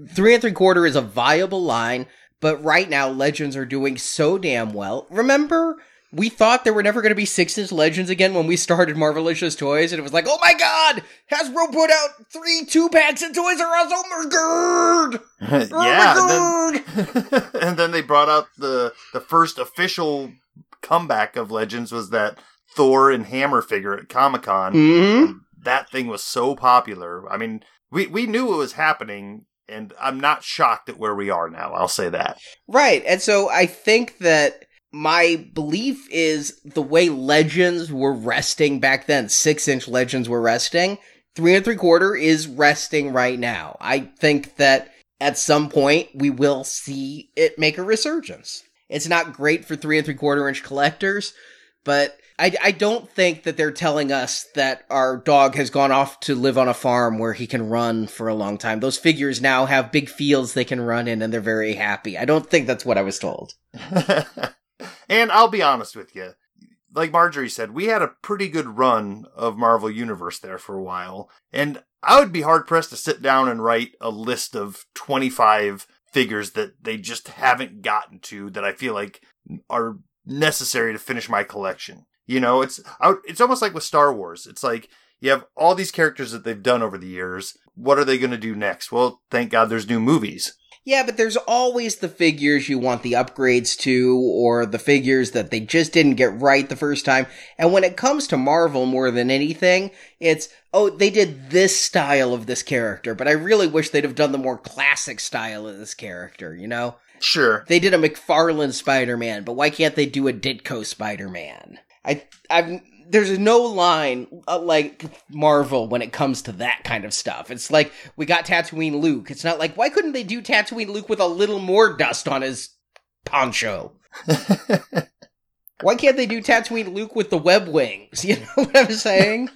three and three quarter is a viable line, but right now Legends are doing so damn well. Remember, we thought there were never going to be six inch Legends again when we started Marvelicious Toys, and it was like, oh my god, Hasbro put out three two packs and Toys R Us. Oh my god! yeah, (laughs) Oh my and then, (laughs) and then they brought out the the first official comeback of Legends was that Thor and Hammer figure at Comic Con. hmm That thing was so popular. I mean, we we knew it was happening, and I'm not shocked at where we are now. I'll say that. Right. And so I think that my belief is the way legends were resting back then, six inch legends were resting, three and three quarter is resting right now. I think that at some point we will see it make a resurgence. It's not great for three and three quarter inch collectors, but I, I don't think that they're telling us that our dog has gone off to live on a farm where he can run for a long time. Those figures now have big fields they can run in and they're very happy. I don't think that's what I was told. (laughs) and I'll be honest with you. Like Marjorie said, we had a pretty good run of Marvel Universe there for a while. And I would be hard pressed to sit down and write a list of 25 figures that they just haven't gotten to that I feel like are necessary to finish my collection. You know, it's it's almost like with Star Wars. It's like you have all these characters that they've done over the years. What are they going to do next? Well, thank God there's new movies. Yeah, but there's always the figures you want the upgrades to, or the figures that they just didn't get right the first time. And when it comes to Marvel more than anything, it's, oh, they did this style of this character, but I really wish they'd have done the more classic style of this character, you know? Sure. They did a McFarlane Spider-Man, but why can't they do a Ditko Spider-Man? I, I've, there's no line uh, like Marvel when it comes to that kind of stuff. It's like we got Tatooine Luke. It's not like why couldn't they do Tatooine Luke with a little more dust on his poncho? (laughs) why can't they do Tatooine Luke with the web wings? (laughs) You know what I'm saying?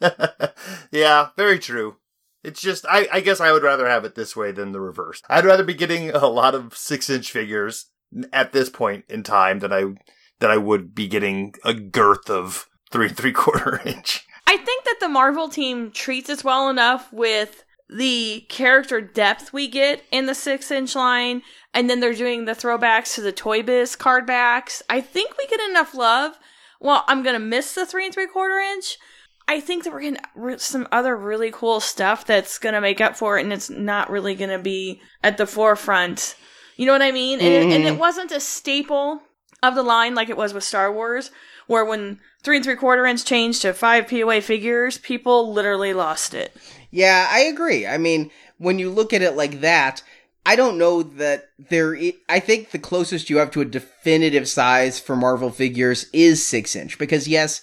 (laughs) yeah, very true. It's just, I, I guess I would rather have it this way than the reverse. I'd rather be getting a lot of six inch figures at this point in time than I than I would be getting a girth of three and three quarter (laughs) inch. I think that the Marvel team treats us well enough with the character depth we get in the six inch line, and then they're doing the throwbacks to the Toy Biz card backs. I think we get enough love. Well, I'm gonna miss the three and three quarter inch. I think that we're getting some other really cool stuff that's gonna make up for it, and it's not really gonna be at the forefront. You know what I mean? Mm-hmm. And, it, and it mm-hmm. wasn't a staple of the line like it was with Star Wars, where when three and three quarter inch changed to five POA figures, people literally lost it. Yeah, I agree. I mean, when you look at it like that, I don't know that there. I think the closest you have to a definitive size for Marvel figures is six inch because yes,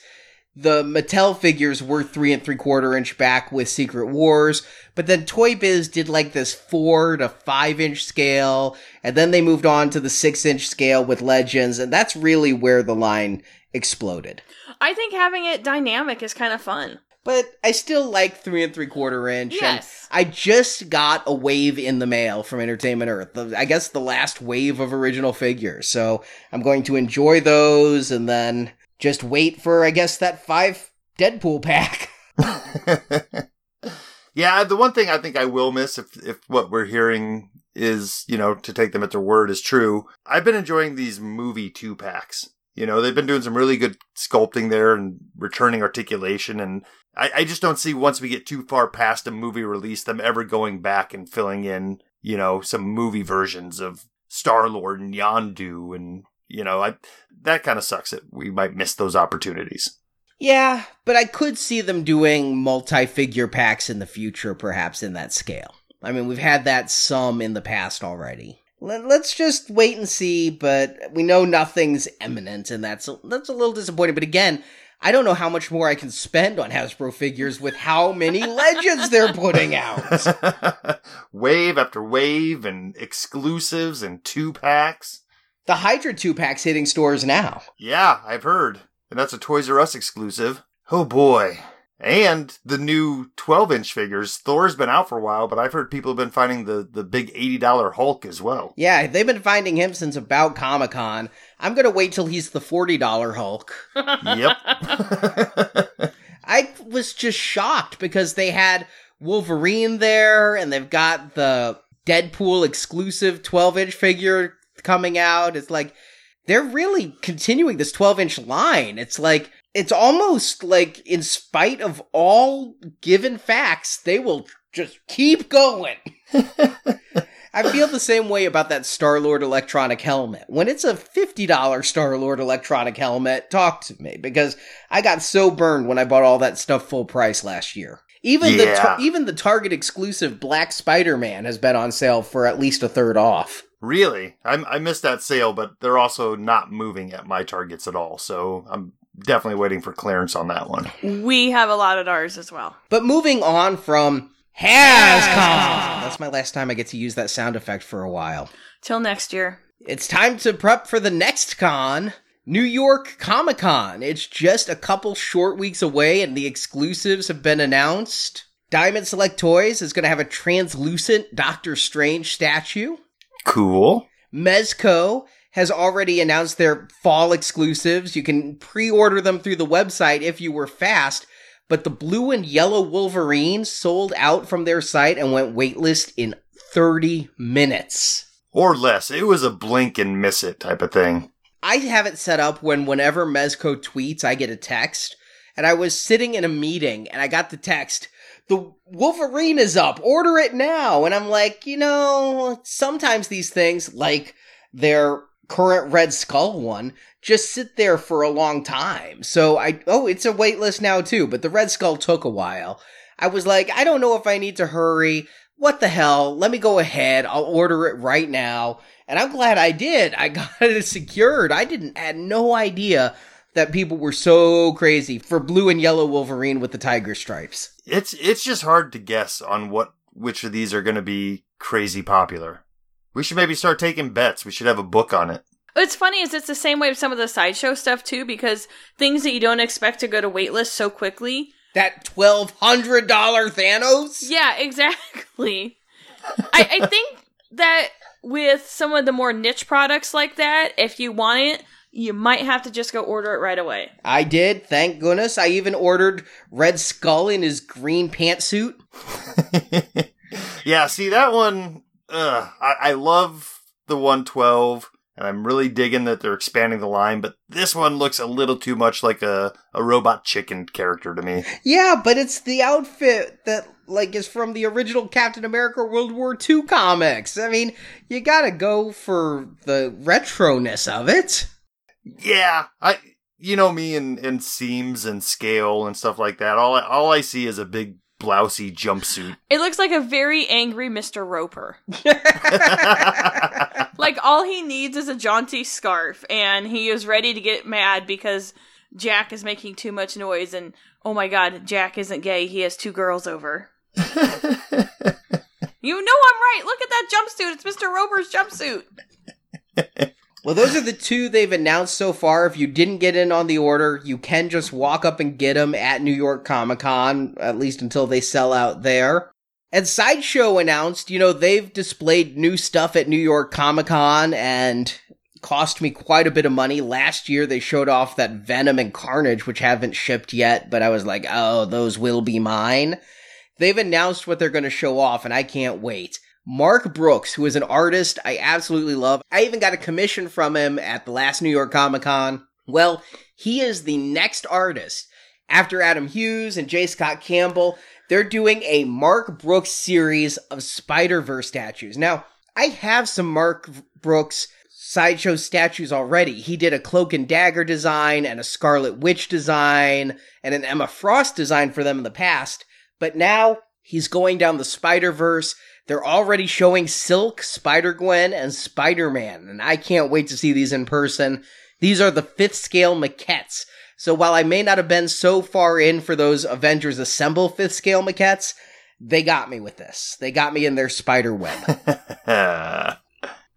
the Mattel figures were three and three quarter inch back with Secret Wars, but then Toy Biz did like this four to five inch scale, and then they moved on to the six inch scale with Legends, and that's really where the line exploded. I think having it dynamic is kind of fun. But I still like three and three quarter inch. Yes. I just got a wave in the mail from Entertainment Earth. The, I guess the last wave of original figures. So I'm going to enjoy those and then just wait for, I guess, that five Deadpool pack. (laughs) (laughs) yeah, the one thing I think I will miss if if what we're hearing is, you know, to take them at their word is true. I've been enjoying these movie two packs. You know, they've been doing some really good sculpting there and returning articulation. And I, I just don't see once we get too far past a movie release, them ever going back and filling in, you know, some movie versions of Star Lord and Yondu and you know, I that kind of sucks that we might miss those opportunities. Yeah, but I could see them doing multi-figure packs in the future, perhaps in that scale. I mean, we've had that some in the past already. Let's just wait and see, but we know nothing's imminent, and that's a, that's a little disappointing. But again, I don't know how much more I can spend on Hasbro figures with how many (laughs) legends they're putting out. (laughs) wave after wave, and exclusives, and two packs. The Hydra 2 pack's hitting stores now. Yeah, I've heard. And that's a Toys R Us exclusive. Oh boy. And the new 12 inch figures. Thor's been out for a while, but I've heard people have been finding the, the big $80 Hulk as well. Yeah, they've been finding him since about Comic Con. I'm going to wait till he's the $40 Hulk. (laughs) yep. (laughs) I was just shocked because they had Wolverine there and they've got the Deadpool exclusive 12 inch figure coming out. It's like they're really continuing this 12 inch line. It's like it's almost like in spite of all given facts, they will just keep going. (laughs) I feel the same way about that Star Lord electronic helmet. When it's a $50 Star Lord electronic helmet, talk to me because I got so burned when I bought all that stuff full price last year. Even yeah. the tar- even the Target exclusive Black Spider-Man has been on sale for at least a third off. Really? I, I missed that sale, but they're also not moving at my targets at all. So I'm definitely waiting for clearance on that one. We have a lot of ours as well. But moving on from HasCon. That's my last time I get to use that sound effect for a while. Till next year. It's time to prep for the next con. New York Comic Con. It's just a couple short weeks away and the exclusives have been announced. Diamond Select Toys is going to have a translucent Doctor Strange statue. Cool. Mezco has already announced their fall exclusives. You can pre-order them through the website if you were fast, but the blue and yellow Wolverine sold out from their site and went waitlist in 30 minutes. Or less. It was a blink and miss it type of thing. I have it set up when whenever Mezco tweets, I get a text. And I was sitting in a meeting and I got the text, the Wolverine is up, order it now. And I'm like, you know, sometimes these things, like their current Red Skull one, just sit there for a long time. So I, oh, it's a wait list now too, but the Red Skull took a while. I was like, I don't know if I need to hurry. What the hell? Let me go ahead. I'll order it right now. And I'm glad I did. I (laughs) got it secured. I didn't had no idea that people were so crazy for blue and yellow Wolverine with the tiger stripes. It's it's just hard to guess on what which of these are going to be crazy popular. We should maybe start taking bets. We should have a book on it. What's funny is it's the same way with some of the sideshow stuff too, because things that you don't expect to go to waitlist so quickly. That twelve hundred dollar Thanos? Yeah, exactly. I, I think that with some of the more niche products like that, if you want it, you might have to just go order it right away. I did, thank goodness. I even ordered Red Skull in his green pantsuit. (laughs) yeah, see that one. Uh, I, I love the 112, and I'm really digging that they're expanding the line. But this one looks a little too much like a a robot chicken character to me. Yeah, but it's the outfit that like is from the original Captain America World War II comics. I mean, you gotta go for the retroness of it. Yeah, I you know me and, and seams and scale and stuff like that. All I, all I see is a big blousy jumpsuit. It looks like a very angry Mr. Roper. (laughs) like all he needs is a jaunty scarf and he is ready to get mad because Jack is making too much noise and oh my god, Jack isn't gay, he has two girls over. (laughs) you know I'm right. Look at that jumpsuit. It's Mr. Roper's jumpsuit. (laughs) Well, those are the two they've announced so far. If you didn't get in on the order, you can just walk up and get them at New York Comic Con, at least until they sell out there. And Sideshow announced, you know, they've displayed new stuff at New York Comic Con and cost me quite a bit of money. Last year they showed off that Venom and Carnage, which haven't shipped yet, but I was like, oh, those will be mine. They've announced what they're going to show off and I can't wait. Mark Brooks, who is an artist I absolutely love. I even got a commission from him at the last New York Comic Con. Well, he is the next artist. After Adam Hughes and J. Scott Campbell, they're doing a Mark Brooks series of Spider Verse statues. Now, I have some Mark Brooks sideshow statues already. He did a Cloak and Dagger design and a Scarlet Witch design and an Emma Frost design for them in the past. But now he's going down the Spider Verse they're already showing Silk, Spider Gwen, and Spider Man, and I can't wait to see these in person. These are the fifth scale maquettes. So while I may not have been so far in for those Avengers Assemble fifth scale maquettes, they got me with this. They got me in their spider web. (laughs)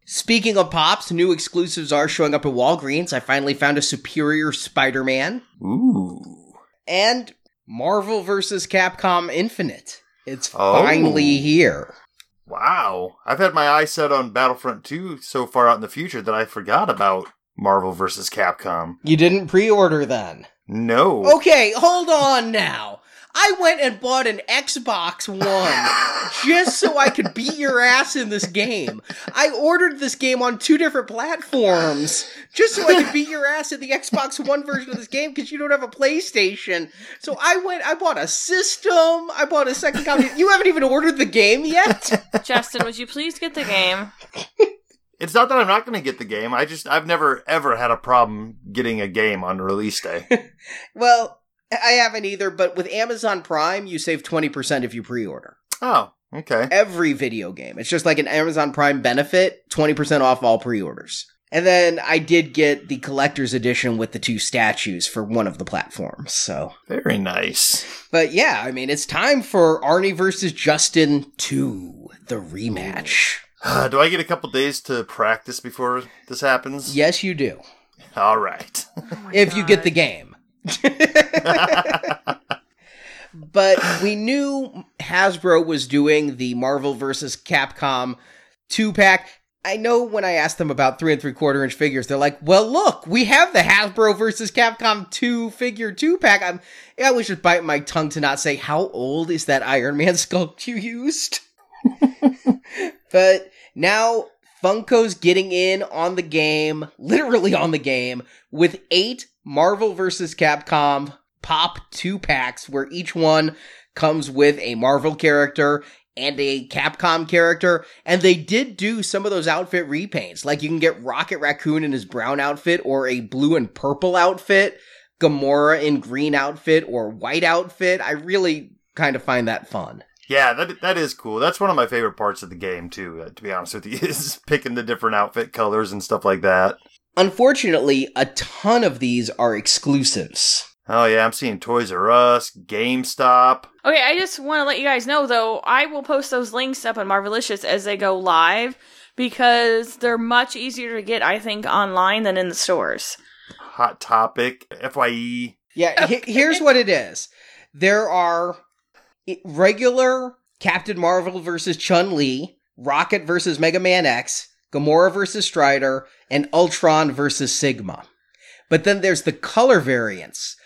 Speaking of pops, new exclusives are showing up at Walgreens. I finally found a superior Spider Man. Ooh. And Marvel vs. Capcom Infinite. It's oh. finally here. Wow. I've had my eye set on Battlefront 2 so far out in the future that I forgot about Marvel vs. Capcom. You didn't pre order then? No. Okay, hold on now. I went and bought an Xbox One (laughs) just so I could beat your ass in this game. I ordered this game on two different platforms just so I could beat your ass in the Xbox One version of this game because you don't have a PlayStation. So I went, I bought a system, I bought a second copy. You haven't even ordered the game yet? Justin, would you please get the game? It's not that I'm not going to get the game. I just I've never ever had a problem getting a game on release day. (laughs) well, I haven't either, but with Amazon Prime, you save 20% if you pre order. Oh, okay. Every video game. It's just like an Amazon Prime benefit 20% off all pre orders. And then I did get the collector's edition with the two statues for one of the platforms. So very nice. But yeah, I mean, it's time for Arnie versus Justin 2, the rematch. Uh, do I get a couple days to practice before this happens? Yes, you do. All right. (laughs) Oh my if you get the game. (laughs) but we knew Hasbro was doing the Marvel vs. Capcom two pack. I know when I asked them about three and three quarter inch figures, they're like, "Well, look, we have the Hasbro versus Capcom two figure two pack." I'm, I was just biting my tongue to not say how old is that Iron Man (laughs) sculpt you used. (laughs) but now Funko's getting in on the game, literally on the game, with eight Marvel vs. Capcom pop two packs where each one comes with a Marvel character and a Capcom character. And they did do some of those outfit repaints. Like you can get Rocket Raccoon in his brown outfit or a blue and purple outfit, Gamora in green outfit or white outfit. I really kind of find that fun. Yeah, that that is cool. That's one of my favorite parts of the game too. uh, To be honest with you, (laughs) is picking the different outfit colors and stuff like that. Unfortunately, a ton of these are exclusives. Oh yeah, I'm seeing Toys R Us, GameStop. Okay, I just want to let you guys know though, I will post those links up on Marvelicious as they go live because they're much easier to get, I think, online than in the stores. Hot Topic, Fye. Yeah, he- here's what it is. There are regular Captain Marvel versus Chun Li, Rocket versus Mega Man X, Gamora versus Strider, and Ultron versus Sigma. But then there's the color variants.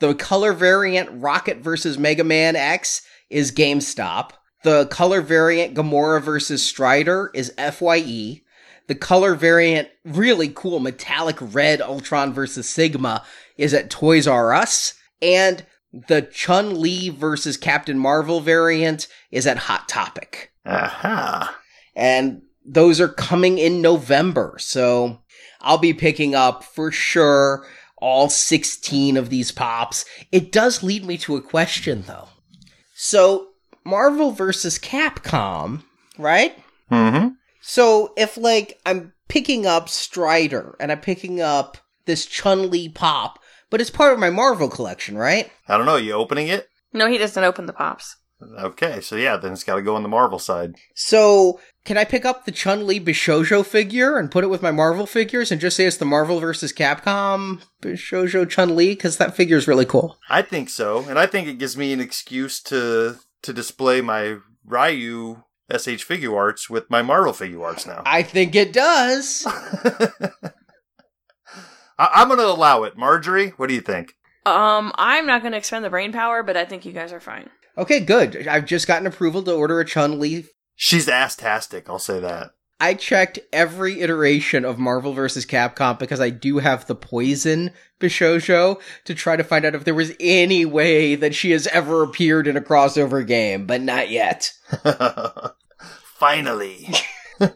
The color variant Rocket versus Mega Man X is GameStop. The color variant Gamora versus Strider is FYE. The color variant, really cool metallic red Ultron versus Sigma, is at Toys R Us. And the Chun Li versus Captain Marvel variant is at Hot Topic. Aha. And those are coming in November. So I'll be picking up for sure all 16 of these pops. It does lead me to a question though. So Marvel versus Capcom, right? Mm-hmm. So if like I'm picking up Strider and I'm picking up this Chun Li pop, but it's part of my Marvel collection, right? I don't know. You opening it? No, he doesn't open the pops. Okay, so yeah, then it's got to go on the Marvel side. So can I pick up the Chun Li Bishojo figure and put it with my Marvel figures and just say it's the Marvel versus Capcom Bishojo Chun Li? Because that figure is really cool. I think so, and I think it gives me an excuse to to display my Ryu SH Figuarts with my Marvel Figuarts now. I think it does. (laughs) I- I'm going to allow it. Marjorie, what do you think? Um, I'm not going to expend the brain power, but I think you guys are fine. Okay, good. I've just gotten approval to order a Chun Li. She's ass-tastic, I'll say that. I checked every iteration of Marvel vs. Capcom because I do have the Poison Bishojo to try to find out if there was any way that she has ever appeared in a crossover game, but not yet. (laughs) Finally. (laughs)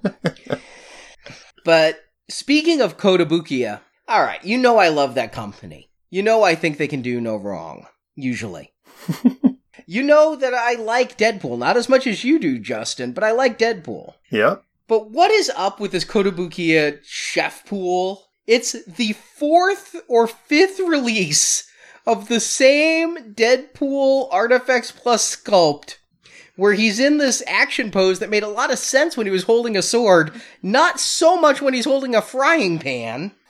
But speaking of Kotobukiya, alright, you know I love that company. You know I think they can do no wrong, usually. (laughs) you know that I like Deadpool, not as much as you do, Justin, but I like Deadpool. Yep. But what is up with this Kotobukiya chef pool? It's the fourth or fifth release of the same Deadpool ARTFX Plus sculpt, where he's in this action pose that made a lot of sense when he was holding a sword, not so much when he's holding a frying pan. (laughs)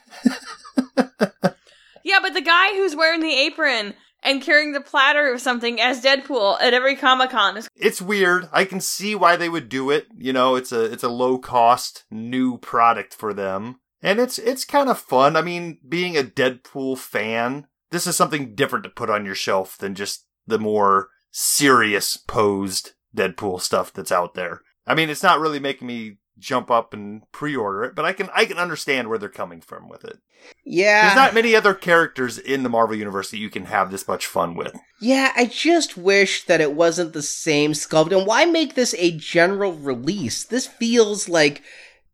Yeah, but the guy who's wearing the apron and carrying the platter of something as Deadpool at every Comic Con It's weird. I can see why they would do it. You know, it's a it's a low cost new product for them. And it's it's kind of fun. I mean, being a Deadpool fan, this is something different to put on your shelf than just the more serious posed Deadpool stuff that's out there. I mean, it's not really making me jump up and pre-order it, but I can I can understand where they're coming from with it. Yeah. There's not many other characters in the Marvel universe that you can have this much fun with. Yeah, I just wish that it wasn't the same sculpt. And why make this a general release? This feels like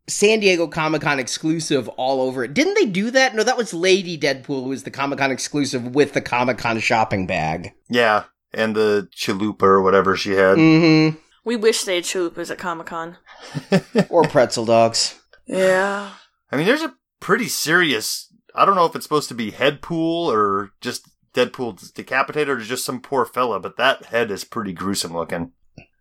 San Diego Comic Con exclusive all over it. Didn't they do that? No, that was Lady Deadpool who was the Comic Con exclusive with the Comic Con shopping bag. Yeah, and the chalupa or whatever she had. Mm We wish they had chalupas at Comic Con. (laughs) or pretzel dogs. Yeah. I mean, there's a pretty serious. I don't know if it's supposed to be head pool or just Deadpool decapitated or just some poor fella, but that head is pretty gruesome looking.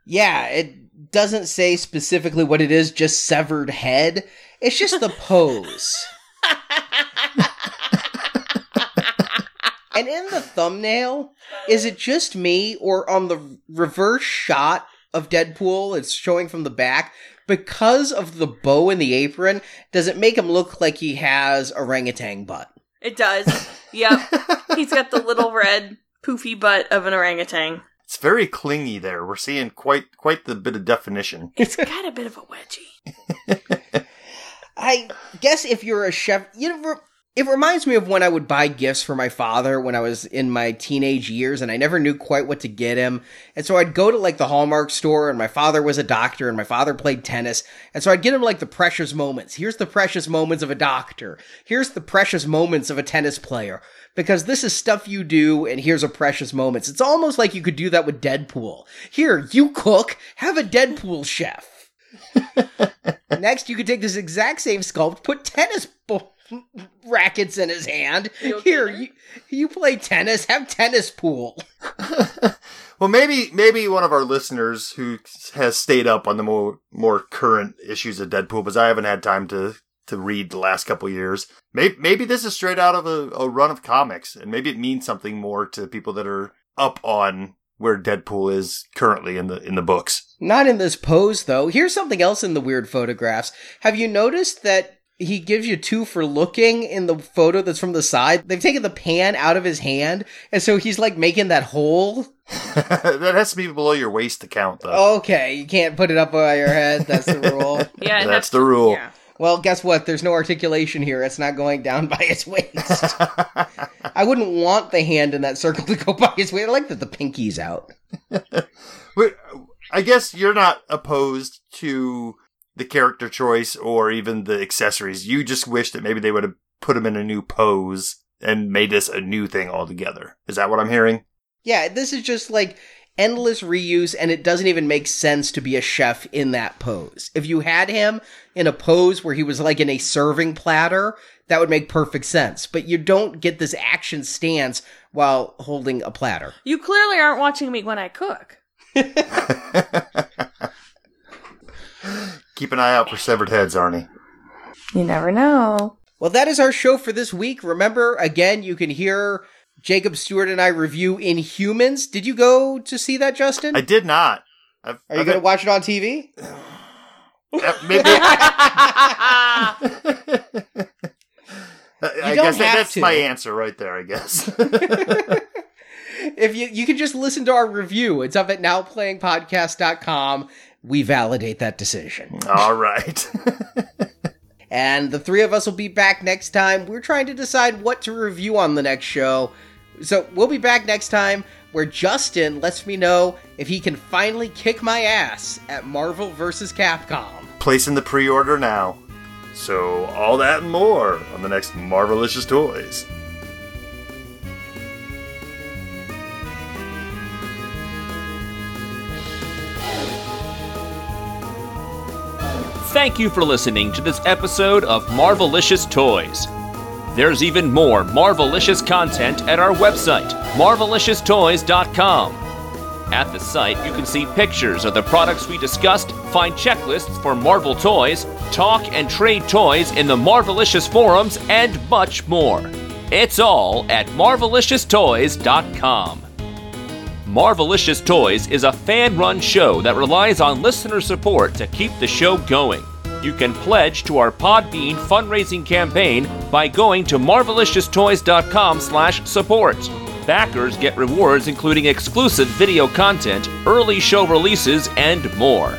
Yeah, it doesn't say specifically what it is, just severed head. It's just the pose. (laughs) And in the thumbnail, is it just me or on the reverse shot of Deadpool, it's showing from the back? Because of the bow and the apron, does it make him look like he has orangutan butt? It does. Yep. (laughs) He's got the little red poofy butt of an orangutan. It's very clingy there. We're seeing quite quite the bit of definition. It's (laughs) got a bit of a wedgie. I guess if you're a chef, you know, it reminds me of when I would buy gifts for my father when I was in my teenage years and I never knew quite what to get him. And so I'd go to like the Hallmark store and my father was a doctor and my father played tennis. And so I'd get him like the precious moments. Here's the precious moments of a doctor. Here's the precious moments of a tennis player. Because this is stuff you do and here's a precious moments. It's almost like you could do that with Deadpool. Here, you cook, have a Deadpool chef. (laughs) Next, you could take this exact same sculpt, put tennis ball rackets in his hand. You okay Here, there? you, you play tennis, have tennis pool. (laughs) Well, maybe maybe one of our listeners who has stayed up on the more more current issues of Deadpool, because I haven't had time to to read the last couple years. Maybe maybe this is straight out of a, a run of comics, and maybe it means something more to people that are up on where Deadpool is currently in the in the books. Not in this pose, though. Here's something else in the weird photographs. Have you noticed that he gives you two for looking in the photo that's from the side? They've taken the pan out of his hand, and so he's like making that hole. (laughs) that has to be below your waist to count, though. Okay, you can't put it up by your head. That's the rule. (laughs) Yeah, and That's the rule. Yeah. Well, guess what? There's no articulation here. It's not going down by his waist. (laughs) I wouldn't want the hand in that circle to go by his waist. I like that the pinky's out. But I guess you're not opposed to the character choice or even the accessories. You just wish that maybe they would have put him in a new pose and made this a new thing altogether. Is that what I'm hearing? Yeah, this is just like endless reuse, and it doesn't even make sense to be a chef in that pose. If you had him in a pose where he was like in a serving platter, that would make perfect sense. But you don't get this action stance while holding a platter. You clearly aren't watching me when I cook. (laughs) (laughs) (laughs) Keep an eye out for severed heads, Arnie. You never know. Well, that is our show for this week. Remember, again, you can hear Jacob Stewart and I review Inhumans. Did you go to see that, Justin? I did not. I've, Are you going to watch it on TV? (sighs) Uh, maybe. (laughs) I don't guess that- have that's to. my answer right there. I guess. (laughs) (laughs) if you you can just listen to our review, it's up at nowplayingpodcast.com. We validate that decision. All right. (laughs) And the three of us will be back next time. We're trying to decide what to review on the next show. So we'll be back next time where Justin lets me know if he can finally kick my ass at Marvel vs. Capcom. Placing the pre-order now. So all that and more on the next Marvelicious Toys. Thank you for listening to this episode of Marvelicious Toys. There's even more Marvelicious content at our website, marvelicioustoys.com. At the site, you can see pictures of the products we discussed, find checklists for Marvel toys, talk and trade toys in the Marvelicious forums, and much more. It's all at marvelicioustoys.com. Marvelicious Toys is a fan run show that relies on listener support to keep the show going. You can pledge to our Podbean fundraising campaign by going to marvelicioustoys.com/support. Backers get rewards including exclusive video content, early show releases, and more.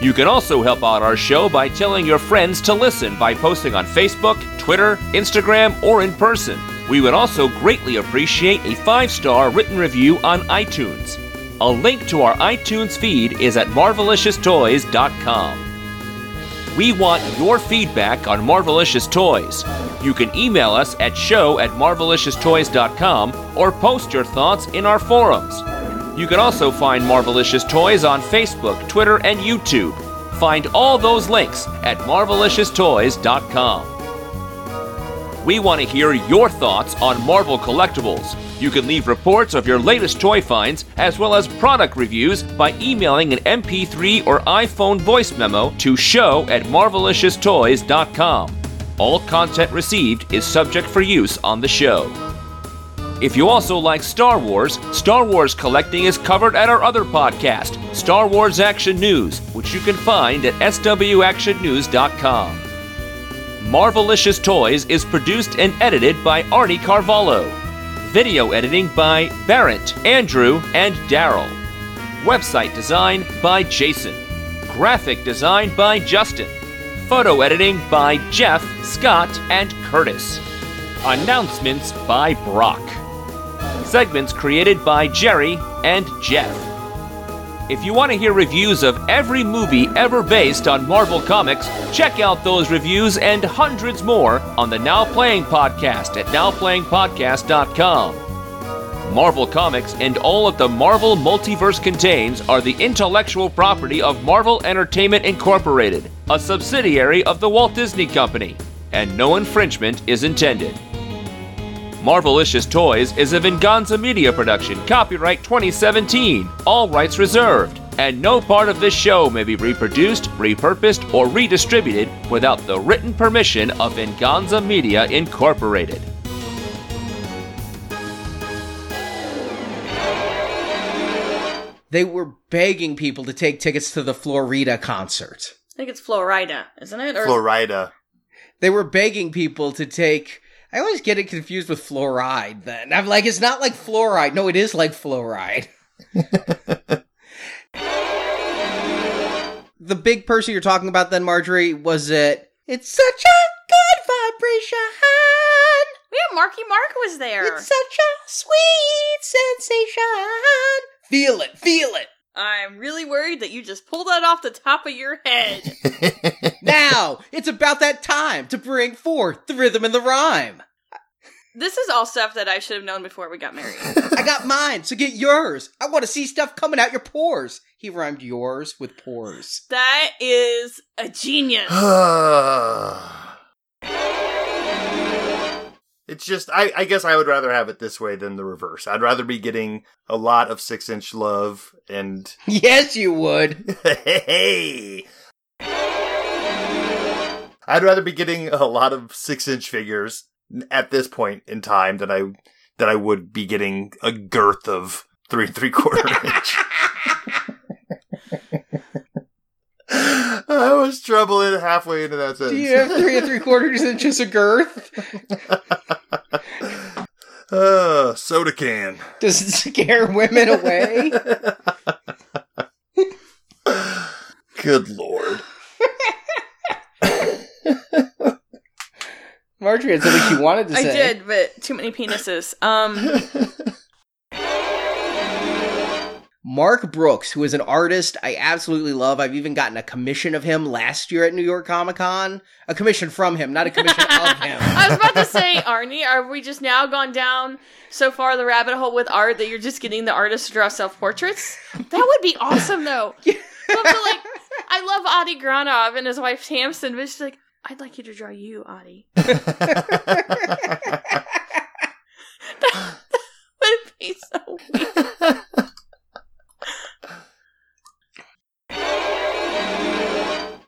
You can also help out our show by telling your friends to listen by posting on Facebook, Twitter, Instagram, or in person. We would also greatly appreciate a five star written review on iTunes. A link to our iTunes feed is at marvelicioustoys.com. We want your feedback on Marvelicious Toys. You can email us at show at marvelicioustoys.com or post your thoughts in our forums. You can also find Marvelicious Toys on Facebook, Twitter, and YouTube. Find all those links at marvelicioustoys.com. We want to hear your thoughts on Marvel collectibles. You can leave reports of your latest toy finds as well as product reviews by emailing an MP3 or iPhone voice memo to show at marvelicioustoys.com. All content received is subject for use on the show. If you also like Star Wars, Star Wars collecting is covered at our other podcast, Star Wars Action News, which you can find at swactionnews.com. Marvelicious Toys is produced and edited by Arnie Carvalho. Video editing by Barrett, Andrew, and Daryl. Website design by Jason. Graphic design by Justin. Photo editing by Jeff, Scott, and Curtis. Announcements by Brock. Segments created by Jerry and Jeff. If you want to hear reviews of every movie ever based on Marvel Comics, check out those reviews and hundreds more on the Now Playing Podcast at nowplayingpodcast.com. Marvel Comics and all that the Marvel multiverse contains are the intellectual property of Marvel Entertainment Incorporated, a subsidiary of the Walt Disney Company, and no infringement is intended. Marvelicious Toys is a Venganza Media production, copyright 2017, all rights reserved, and no part of this show may be reproduced, repurposed, or redistributed without the written permission of Venganza Media Incorporated. They were begging people to take tickets to the Flo Rida concert. I think it's Florida, isn't it? Or Florida. They were begging people to take. I always get it confused with fluoride. Then I'm like, it's not like fluoride. No, it is like fluoride. (laughs) the big person you're talking about, then Marjorie, was it? It's such a good vibration. yeah, Marky Mark was there. It's such a sweet sensation. Feel it, feel it. I'm really worried that you just pulled that off the top of your head. (laughs) Now it's about that time to bring forth the rhythm and the rhyme. this is all stuff that I should have known before we got married. (laughs) I got mine, so get yours. I want to see stuff coming out your pores. He rhymed yours with pores. that is a genius. (sighs) (laughs) it's just, I, I guess I would rather have it this way than the reverse. I'd rather be getting a lot of six inch love and (laughs) Yes, you would. hey. I'd rather be getting a lot of six inch figures at this point in time than I that I would be getting a girth of three and three quarter (laughs) inch. (laughs) (laughs) I was troubling halfway into that sentence. Do you have three and three quarters (laughs) inches of girth? Uh, soda can. Does it scare women away? (laughs) Good lord. Marjorie had something she wanted to say. I say. did, but too many penises. Um, Mark Brooks, who is an artist I absolutely love. I've even gotten a commission of him last year at New York Comic Con. A commission from him, not a commission of (laughs) him. I was about to say, Arnie, are we just now gone down so far the rabbit hole with art that you're just getting the artist to draw self portraits? That would be awesome, though. (laughs) Love to, like, I love Adi Granov and his wife Tamsin, but she's like, I'd like you to draw you, Adi. (laughs) That would be so weird.